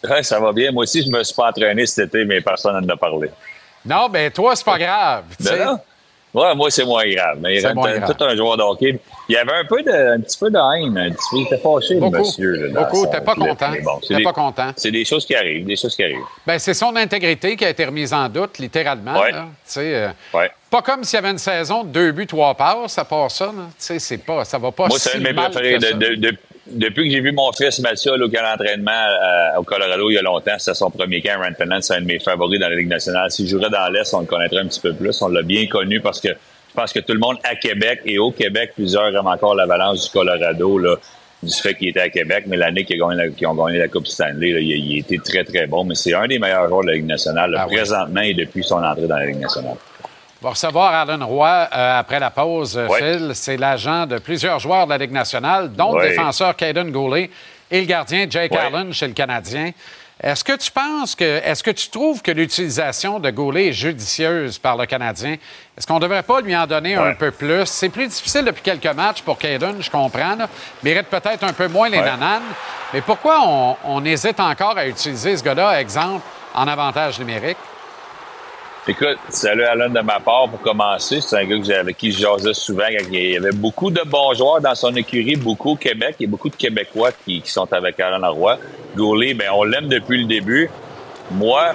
Ouais, ça va bien. Moi aussi, je me suis pas entraîné cet été, mais personne n'en a parlé. Non, ben toi, c'est pas grave. Ben non. Ouais, moi, c'est moins grave. Mais il moins grave. tout un joueur de hockey. Il y avait un, peu de, un petit peu de haine. Un petit peu, il était fâché, le monsieur. là, Beaucoup. T'es pas content. Bon, T'es pas content. C'est des choses qui arrivent. Des choses qui arrivent. Ben, c'est son intégrité qui a été remise en doute, littéralement. Ouais. là. Euh, Ouais. Pas comme s'il y avait une saison de deux buts, trois passes, à part ça. là. C'est pas, ça va pas Moi, si c'est un de mes préférés. ça. De- de- depuis que j'ai vu mon fils Mathieu au camp d'entraînement euh, au Colorado il y a longtemps, c'était son premier camp à Rantanen. C'est un de mes favoris dans la Ligue nationale. S'il jouerait dans l'Est, on le connaîtrait un petit peu plus. On l'a bien connu parce que je pense que tout le monde à Québec et au Québec, plusieurs aiment encore l'avalanche du Colorado, là, du fait qu'il était à Québec, mais l'année qu'ils ont, gagné la- qu'ils ont gagné la Coupe Stanley, là, il, été très, très bon. Mais c'est un des meilleurs joueurs de la Ligue nationale, là, Ah présentement et depuis son entrée dans la Ligue nationale. Va recevoir Alan Roy euh, après la pause, euh. Phil. C'est l'agent de plusieurs joueurs de la Ligue nationale, dont le défenseur Caden Goulet et le gardien Jake. Allen chez le Canadien. Est-ce que tu penses que, est-ce que tu trouves que l'utilisation de Goulet est judicieuse par le Canadien? Est-ce qu'on ne devrait pas lui en donner un peu plus? C'est plus difficile depuis quelques matchs pour Caden, je comprends. Là. Mérite peut-être un peu moins les Ouais. nananes. Mais pourquoi on, on hésite encore à utiliser ce gars-là, exemple, en avantage numérique? Écoute, salut Alan de ma part pour commencer. C'est un gars que avec qui je jasais souvent. Il y avait beaucoup de bons joueurs dans son écurie, beaucoup au Québec. Il y a beaucoup de Québécois qui, sont avec Alan Roy. Goulet, ben, on l'aime depuis le début. Moi,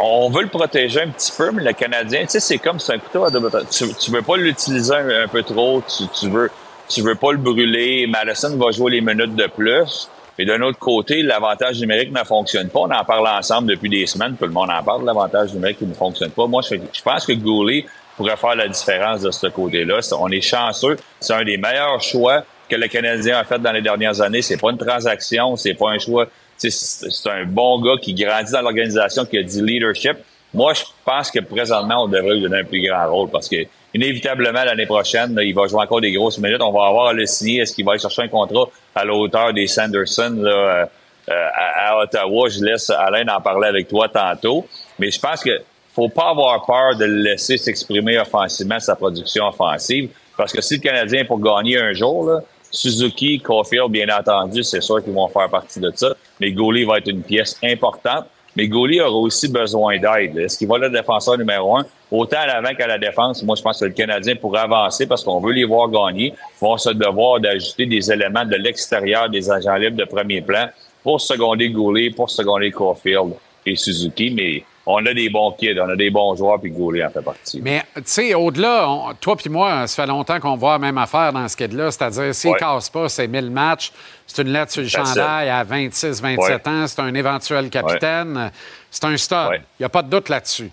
on veut le protéger un petit peu, mais le Canadien, tu sais, c'est comme c'est un couteau à double. Tu, tu veux pas l'utiliser un, un peu trop, tu, tu veux tu veux pas le brûler. Madison va jouer les minutes de plus. Et d'un autre côté, l'avantage numérique ne fonctionne pas. On en parle ensemble depuis des semaines. Tout le monde en parle l'avantage numérique qui ne fonctionne pas. Moi, je, pense que Goulet pourrait faire la différence de ce côté-là. On est chanceux. C'est un des meilleurs choix que le Canadien a fait dans les dernières années. C'est pas une transaction, c'est pas un choix. C'est un bon gars qui grandit dans l'organisation, qui a du leadership. Moi, je pense que présentement, on devrait lui donner un plus grand rôle parce que inévitablement l'année prochaine, là, il va jouer encore des grosses minutes. On va avoir à le signer. Est-ce qu'il va aller chercher un contrat à la hauteur des Sanderson là, euh, euh, à, Ottawa? Je laisse Alain en parler avec toi tantôt. Mais je pense que faut pas avoir peur de le laisser s'exprimer offensivement sa production offensive. Parce que si le Canadien est pour gagner un jour, là, Suzuki, Caulfield, bien entendu, c'est sûr qu'ils vont faire partie de ça. Mais Goulet va être une pièce importante. Mais Goulet aura aussi besoin d'aide. Est-ce qu'il va le défenseur numéro un? Autant à l'avant qu'à la défense, moi, je pense que le Canadien, pour avancer, parce qu'on veut les voir gagner, vont se devoir d'ajouter des éléments de l'extérieur des agents libres de premier plan pour seconder Goulet, pour seconder Caulfield et Suzuki. Mais on a des bons kids, on a des bons joueurs, puis Goulet en fait partie. Mais, tu sais, au-delà, toi puis moi, ça fait longtemps qu'on voit la même affaire dans ce cas-là. C'est-à-dire, s'il ne Ouais. casse pas ses 1000 matchs, c'est une lettre sur le chandail à 26, 27 ans, c'est un éventuel capitaine, c'est un stud. Il n'y a pas de doute là-dessus.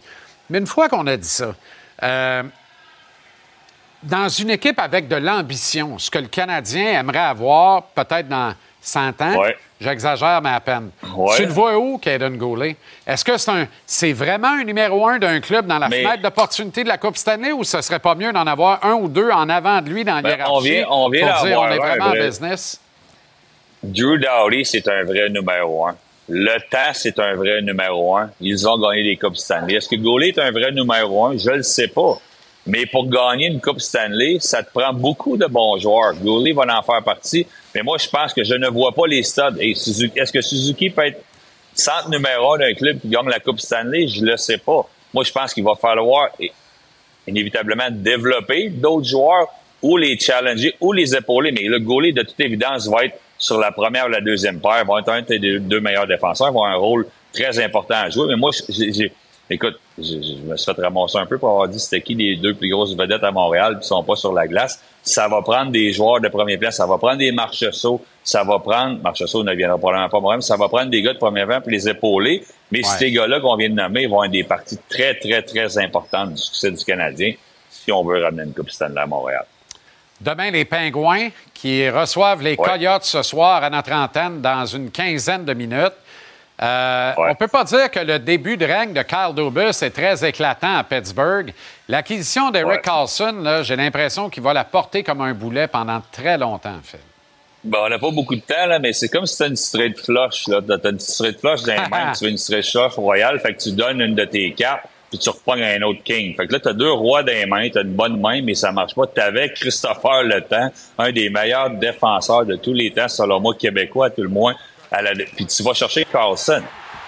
Mais une fois qu'on a dit ça, euh, dans une équipe avec de l'ambition, ce que le Canadien aimerait avoir peut-être dans 100 ans, Ouais. j'exagère, mais à peine. Ouais. Tu le vois où, Caden Goulet? Est-ce que c'est un, c'est vraiment un numéro un d'un club dans la Mais- fenêtre d'opportunité de la Coupe Stanley ou ce serait pas mieux d'en avoir un ou deux en avant de lui dans la Ben, hiérarchie on vient- on vient pour dire on est vraiment en business? Drew Dowdy, c'est un vrai numéro un. Le temps, c'est un vrai numéro un. Ils ont gagné des Coupes Stanley. Est-ce que Goulet est un vrai numéro un? Je le sais pas. Mais pour gagner une Coupe Stanley, ça te prend beaucoup de bons joueurs. Goulet va en faire partie. Mais moi, je pense que je ne vois pas les Suzuki- Est-ce que Suzuki peut être centre numéro un d'un club qui gagne la Coupe Stanley? Je le sais pas. Moi, je pense qu'il va falloir inévitablement développer d'autres joueurs ou les challenger ou les épauler. Mais le goalie, de toute évidence, va être sur la première ou la deuxième paire, va être un des deux, meilleurs défenseurs, va avoir un rôle très important à jouer. Mais moi, j'ai- écoute, je, je me suis fait ramasser un peu pour avoir dit c'était qui les deux plus grosses vedettes à Montréal qui sont pas sur la glace. Ça va prendre des joueurs de premier plan, ça va prendre des marchessault, ça va prendre, marchessault ne viendra probablement pas moi-même, ça va prendre des gars de premier plan pour les épauler. Mais Ouais. ces gars-là qu'on vient de nommer vont être des parties très, très, très importantes du succès du Canadien si on veut ramener une Coupe Stanley à Montréal. Demain, les Pingouins qui reçoivent les Coyotes ce soir à notre antenne dans une quinzaine de minutes. Euh, On ne peut pas dire que le début de règne de Kyle Dubus est très éclatant à Pittsburgh. L'acquisition d'Eric Carlson, là, j'ai l'impression qu'il va la porter comme un boulet pendant très longtemps, en fait. Bon, on n'a pas beaucoup de temps, là, mais c'est comme si t'as une straight flush, là. T'as une straight flush les mains, tu veux une straight flush royale, fait que tu donnes une de tes cartes, puis tu repognes un autre king. Fait que là, t'as deux rois dans les mains, t'as une bonne main, mais ça marche pas. T'avais Christopher Le Temps, un des meilleurs défenseurs de tous les temps, selon moi, québécois, à tout le moins. La... Puis tu vas chercher Carlson.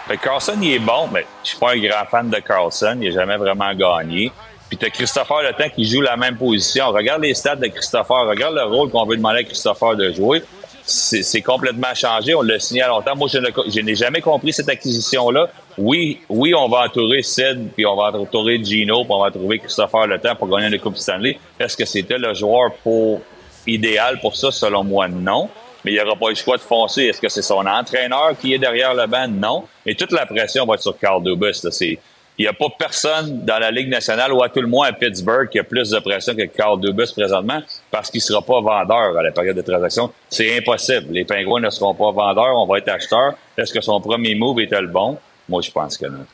Fait que Carlson, il est bon, mais je suis pas un grand fan de Carlson. Il n'a jamais vraiment gagné. Puis t'as Christopher Le Temps qui joue la même position. Regarde les stats de Christopher. Regarde le rôle qu'on veut demander à Christopher de jouer. C'est complètement changé. On l'a signé à longtemps. Moi, je n'ai jamais compris cette acquisition-là. Oui, oui, on va entourer Sid, puis on va entourer Gino, puis on va trouver Christopher Le Temps pour gagner une Coupe Stanley. Est-ce que c'était le joueur pour idéal pour ça? Selon moi, non. Mais il n'y aura pas le choix de foncer. Est-ce que c'est son entraîneur qui est derrière le banc? Non. Mais toute la pression va être sur Carl Dubus. Il n'y a pas personne dans la Ligue nationale ou à tout le moins à Pittsburgh qui a plus de pression que Carl Dubus présentement parce qu'il ne sera pas vendeur à la période de transaction. C'est impossible. Les Pingouins ne seront pas vendeurs, on va être acheteurs. Est-ce que son premier move était le bon? Moi, je pense que non.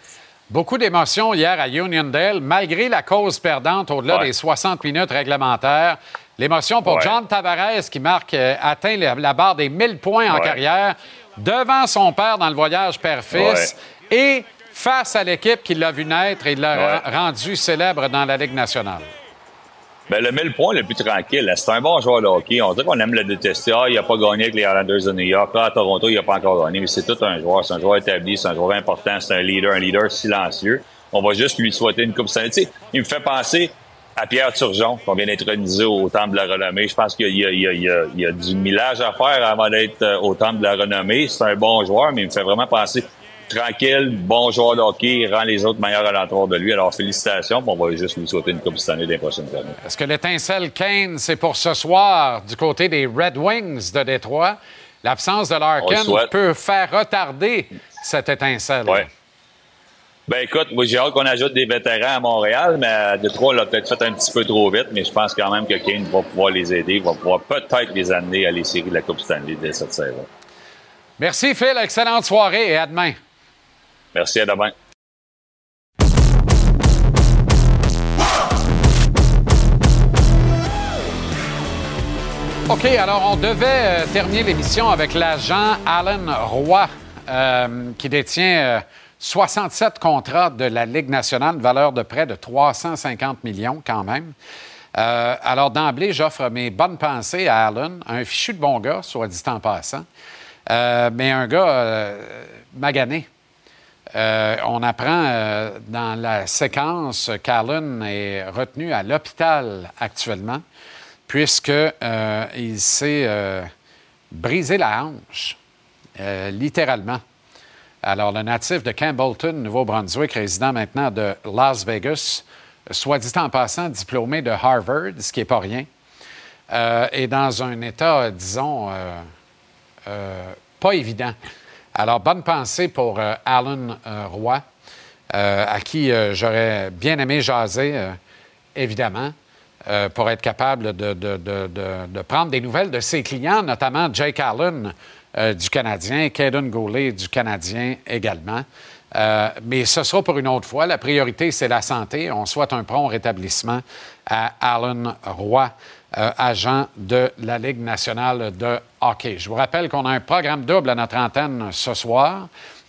Beaucoup d'émotions hier à Uniondale, malgré la cause perdante au-delà Ouais. des 60 minutes réglementaires. L'émotion pour Ouais. John Tavares qui marque, euh, atteint la, la barre des 1000 points en Ouais. carrière devant son père dans le voyage père-fils et face à l'équipe qui l'a vu naître et l'a rendu célèbre dans la Ligue nationale. Ben, le 1000 points le plus tranquille, c'est un bon joueur de hockey. On dirait qu'on aime le détester. Ah, il n'a pas gagné avec les Islanders de New York. Ah, à Toronto, il n'a pas encore gagné. Mais c'est tout un joueur. C'est un joueur établi. C'est un joueur important. C'est un leader, un leader silencieux. On va juste lui souhaiter une Coupe Stanley. Il me fait penser à Pierre Turgeon, qu'on vient d'introniser au Temple de la Renommée. Je pense qu'il y, a- y y du millage à faire avant d'être euh, au Temple de la Renommée. C'est un bon joueur, mais il me fait vraiment penser tranquille, bon joueur de hockey, il rend les autres meilleurs alentours de lui. Alors, félicitations, puis on va juste lui souhaiter une Coupe Stanley des prochaines années. Est-ce que l'étincelle Kane, c'est pour ce soir du côté des Red Wings de Détroit? L'absence de Larkin peut faire retarder cette étincelle. Ouais. Ben écoute, moi j'ai hâte qu'on ajoute des vétérans à Montréal, mais Détroit, on l'a peut-être fait un petit peu trop vite, mais je pense quand même que Kane va pouvoir les aider, va pouvoir peut-être les amener à les séries de la Coupe Stanley dès cette saison. Merci, Phil. Excellente soirée et à demain. Merci, à demain. OK, alors on devait euh, terminer l'émission avec l'agent Alan Roy, euh, qui détient euh, 67 contrats de la Ligue nationale, valeur de près de 350 millions quand même. Euh, alors d'emblée, j'offre mes bonnes pensées à Alan, un fichu de bon gars, soit dit en passant, Euh, mais un gars euh, magané. On apprend dans la séquence qu'Allen est retenu à l'hôpital actuellement puisqu'il s'est brisé la hanche, littéralement. Alors, le natif de Campbellton, Nouveau-Brunswick, résident maintenant de Las Vegas, soit dit en passant, diplômé de Harvard, ce qui n'est pas rien, euh, est dans un état, disons, euh, euh, pas évident. Alors, bonne pensée pour Alan Roy, à qui j'aurais bien aimé jaser, évidemment, pour être capable de prendre des nouvelles de ses clients, notamment Jake Allen euh, du Canadien, Caden Goulet du Canadien également. Euh, mais ce sera pour une autre fois. La priorité, c'est la santé. On souhaite un prompt rétablissement à Alan Roy, euh, agent de la Ligue nationale de hockey. Je vous rappelle qu'on a un programme double à notre antenne ce soir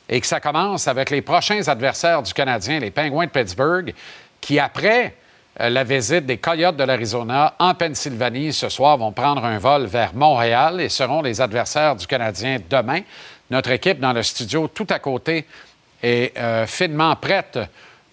et que ça commence avec les prochains adversaires du Canadien, les Penguins de Pittsburgh, qui, après la visite des Coyotes de l'Arizona en Pennsylvanie ce soir, vont prendre un vol vers Montréal et seront les adversaires du Canadien demain. Notre équipe dans le studio tout à côté est euh, finement prête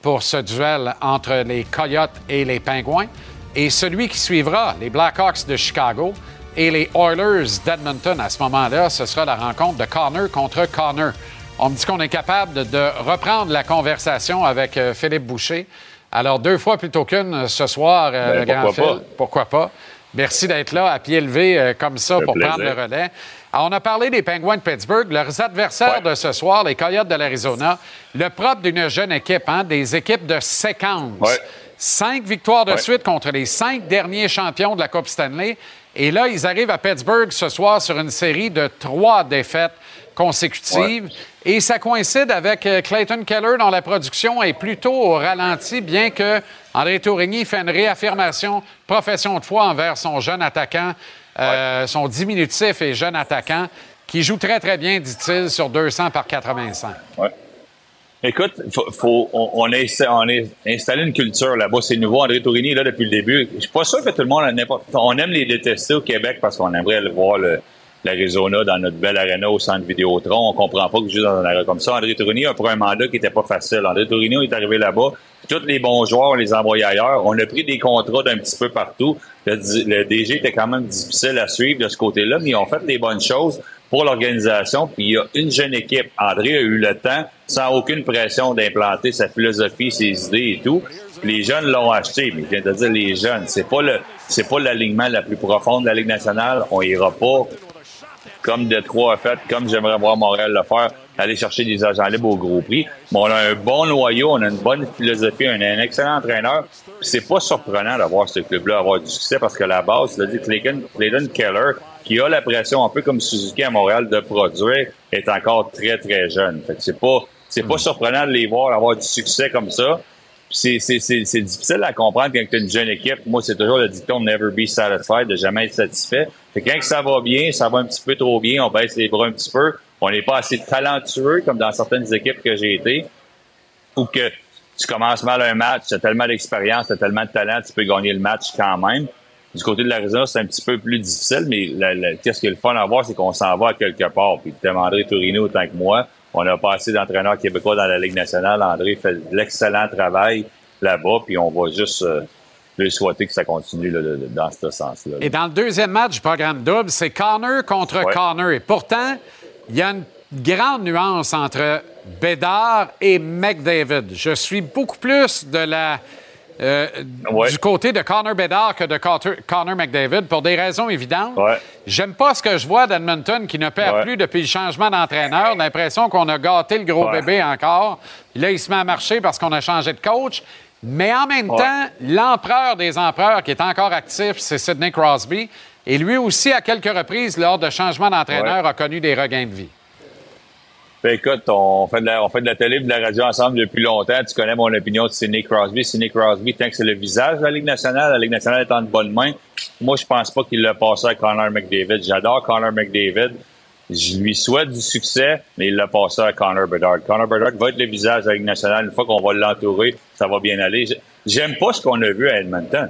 pour ce duel entre les Coyotes et les Pingouins. Et celui qui suivra, les Blackhawks de Chicago et les Oilers d'Edmonton à ce moment-là, ce sera la rencontre de Connor contre Connor. On me dit qu'on est capable de, de reprendre la conversation avec euh, Philippe Boucher. Alors, deux fois plutôt qu'une euh, ce soir, euh, Ben, le grand pas? Pourquoi pas? Merci d'être là à pied levé euh, comme ça pour plaisir. prendre le relais. Alors, on a parlé des Penguins de Pittsburgh. Leurs adversaires de ce soir, les Coyotes de l'Arizona, le propre d'une jeune équipe, hein, des équipes de séquence. Ouais. Cinq victoires de Ouais. suite contre les cinq derniers champions de la Coupe Stanley. Et là, ils arrivent à Pittsburgh ce soir sur une série de trois défaites consécutives. Et ça coïncide avec euh, Clayton Keller, dont la production est plutôt au ralenti, bien que André Tourigny fait une réaffirmation, profession de foi envers son jeune attaquant, euh, son diminutif et jeune attaquant, qui joue très, très bien, dit-il, sur 200 par 85. Ouais. Écoute, faut, faut- on, on a, on a installé une culture là-bas. C'est nouveau. André Tourigny est là depuis le début. Je suis pas sûr que tout le monde a n'importe. On aime les détester au Québec parce qu'on aimerait le voir le, l'Arizona dans notre belle arena au centre Vidéotron. On comprend pas que joue dans un arena comme ça. André Tourigny a pris un mandat qui était pas facile. André Tourigny est arrivé là-bas. Tous les bons joueurs, on les a envoyés ailleurs. On a pris des contrats d'un petit peu partout. Le, DG était quand même difficile à suivre de ce côté-là, mais ils ont fait les bonnes choses pour l'organisation. Puis il y a une jeune équipe. André a eu le temps, sans aucune pression, d'implanter sa philosophie, ses idées et tout. Les jeunes l'ont acheté, mais je viens de dire les jeunes. C'est pas le, c'est pas l'alignement la plus profonde de la Ligue nationale. On ira pas comme Détroit a fait, comme j'aimerais voir Montréal le faire, aller chercher des agents libres au gros prix. Mais on a un bon noyau, on a une bonne philosophie, on a un excellent entraîneur. C'est pas surprenant d'avoir ce club-là avoir du succès parce que la base, l'a dit Clayton, Clayton Keller, qui a la pression un peu comme Suzuki à Montréal de produire, est encore très très jeune. Fait que c'est pas c'est pas surprenant de les voir avoir du succès comme ça. C'est, difficile à comprendre quand tu as une jeune équipe. Moi, c'est toujours le dicton never be satisfied, de jamais être satisfait. Fait que quand ça va bien, ça va un petit peu trop bien, on baisse les bras un petit peu. On n'est pas assez talentueux comme dans certaines équipes que j'ai été. Ou que tu commences mal un match, tu as tellement d'expérience, tu as tellement de talent, tu peux gagner le match quand même. Du côté de l'Arizona, c'est un petit peu plus difficile, mais qu'est-ce qui est le fun à voir, c'est qu'on s'en va quelque part. Puis tu demanderais Tourino autant que moi. On a pas assez d'entraîneurs québécois dans la Ligue nationale. André fait de l'excellent travail là-bas, puis on va juste euh, lui souhaiter que ça continue là, de- de- dans ce sens-là. Et dans le deuxième match du programme double, c'est Connor contre Ouais. Connor. Et pourtant, il y a une grande nuance entre Bédard et McDavid. Je suis beaucoup plus de la, euh, du côté de Connor Bédard que de Connor McDavid pour des raisons évidentes. J'aime pas ce que je vois d'Edmonton qui ne perd Ouais. plus depuis le changement d'entraîneur. L'impression qu'on a gâté le gros bébé encore. Là, il se met à marcher parce qu'on a changé de coach. Mais en même temps, l'empereur des empereurs qui est encore actif, c'est Sidney Crosby. Et lui aussi, à quelques reprises, lors de changements d'entraîneur, a connu des regains de vie. Ben, écoute, on fait, de la, on fait de la télé et de la radio ensemble depuis longtemps. Tu connais mon opinion de Sidney Crosby. Sidney Crosby, tant que c'est le visage de la Ligue nationale, la Ligue nationale est en de bonnes mains. Moi, je pense pas qu'il l'a passé à Connor McDavid. J'adore Connor McDavid. Je lui souhaite du succès, mais il l'a passé à Connor Bedard. Connor Bedard va être le visage de la Ligue nationale. Une fois qu'on va l'entourer, ça va bien aller. J'aime pas ce qu'on a vu à Edmonton.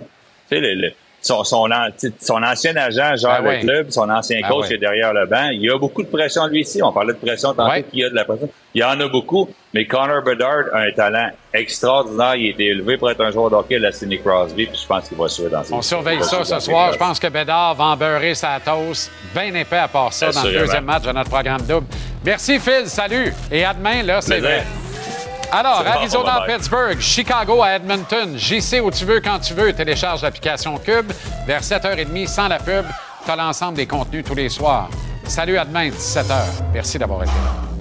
Tu sais, le- son, son, an- son ancien agent gère Ben le oui. club, son ancien Ben coach oui. est derrière le banc. Il y a beaucoup de pression lui ici. On parlait de pression tantôt, Ouais. qu'il y a de la pression. Il y en a beaucoup, mais Connor Bedard a un talent extraordinaire. Il a été élevé pour être un joueur de hockey à la Sidney Crosby, puis je pense qu'il va suivre dans ses On surveille ça ce soir. Je pense que Bédard va en beurrer sa toast bien épais à part ça dans le deuxième match de notre programme double. Merci, Phil. Salut. Et à demain, là, c'est vrai. Alors, Arizona, bye-bye. Pittsburgh, Chicago à Edmonton, JC où tu veux, quand tu veux, télécharge l'application Cube. Vers 7h30, sans la pub, tu as l'ensemble des contenus tous les soirs. Salut à demain, 17h. Merci d'avoir été là.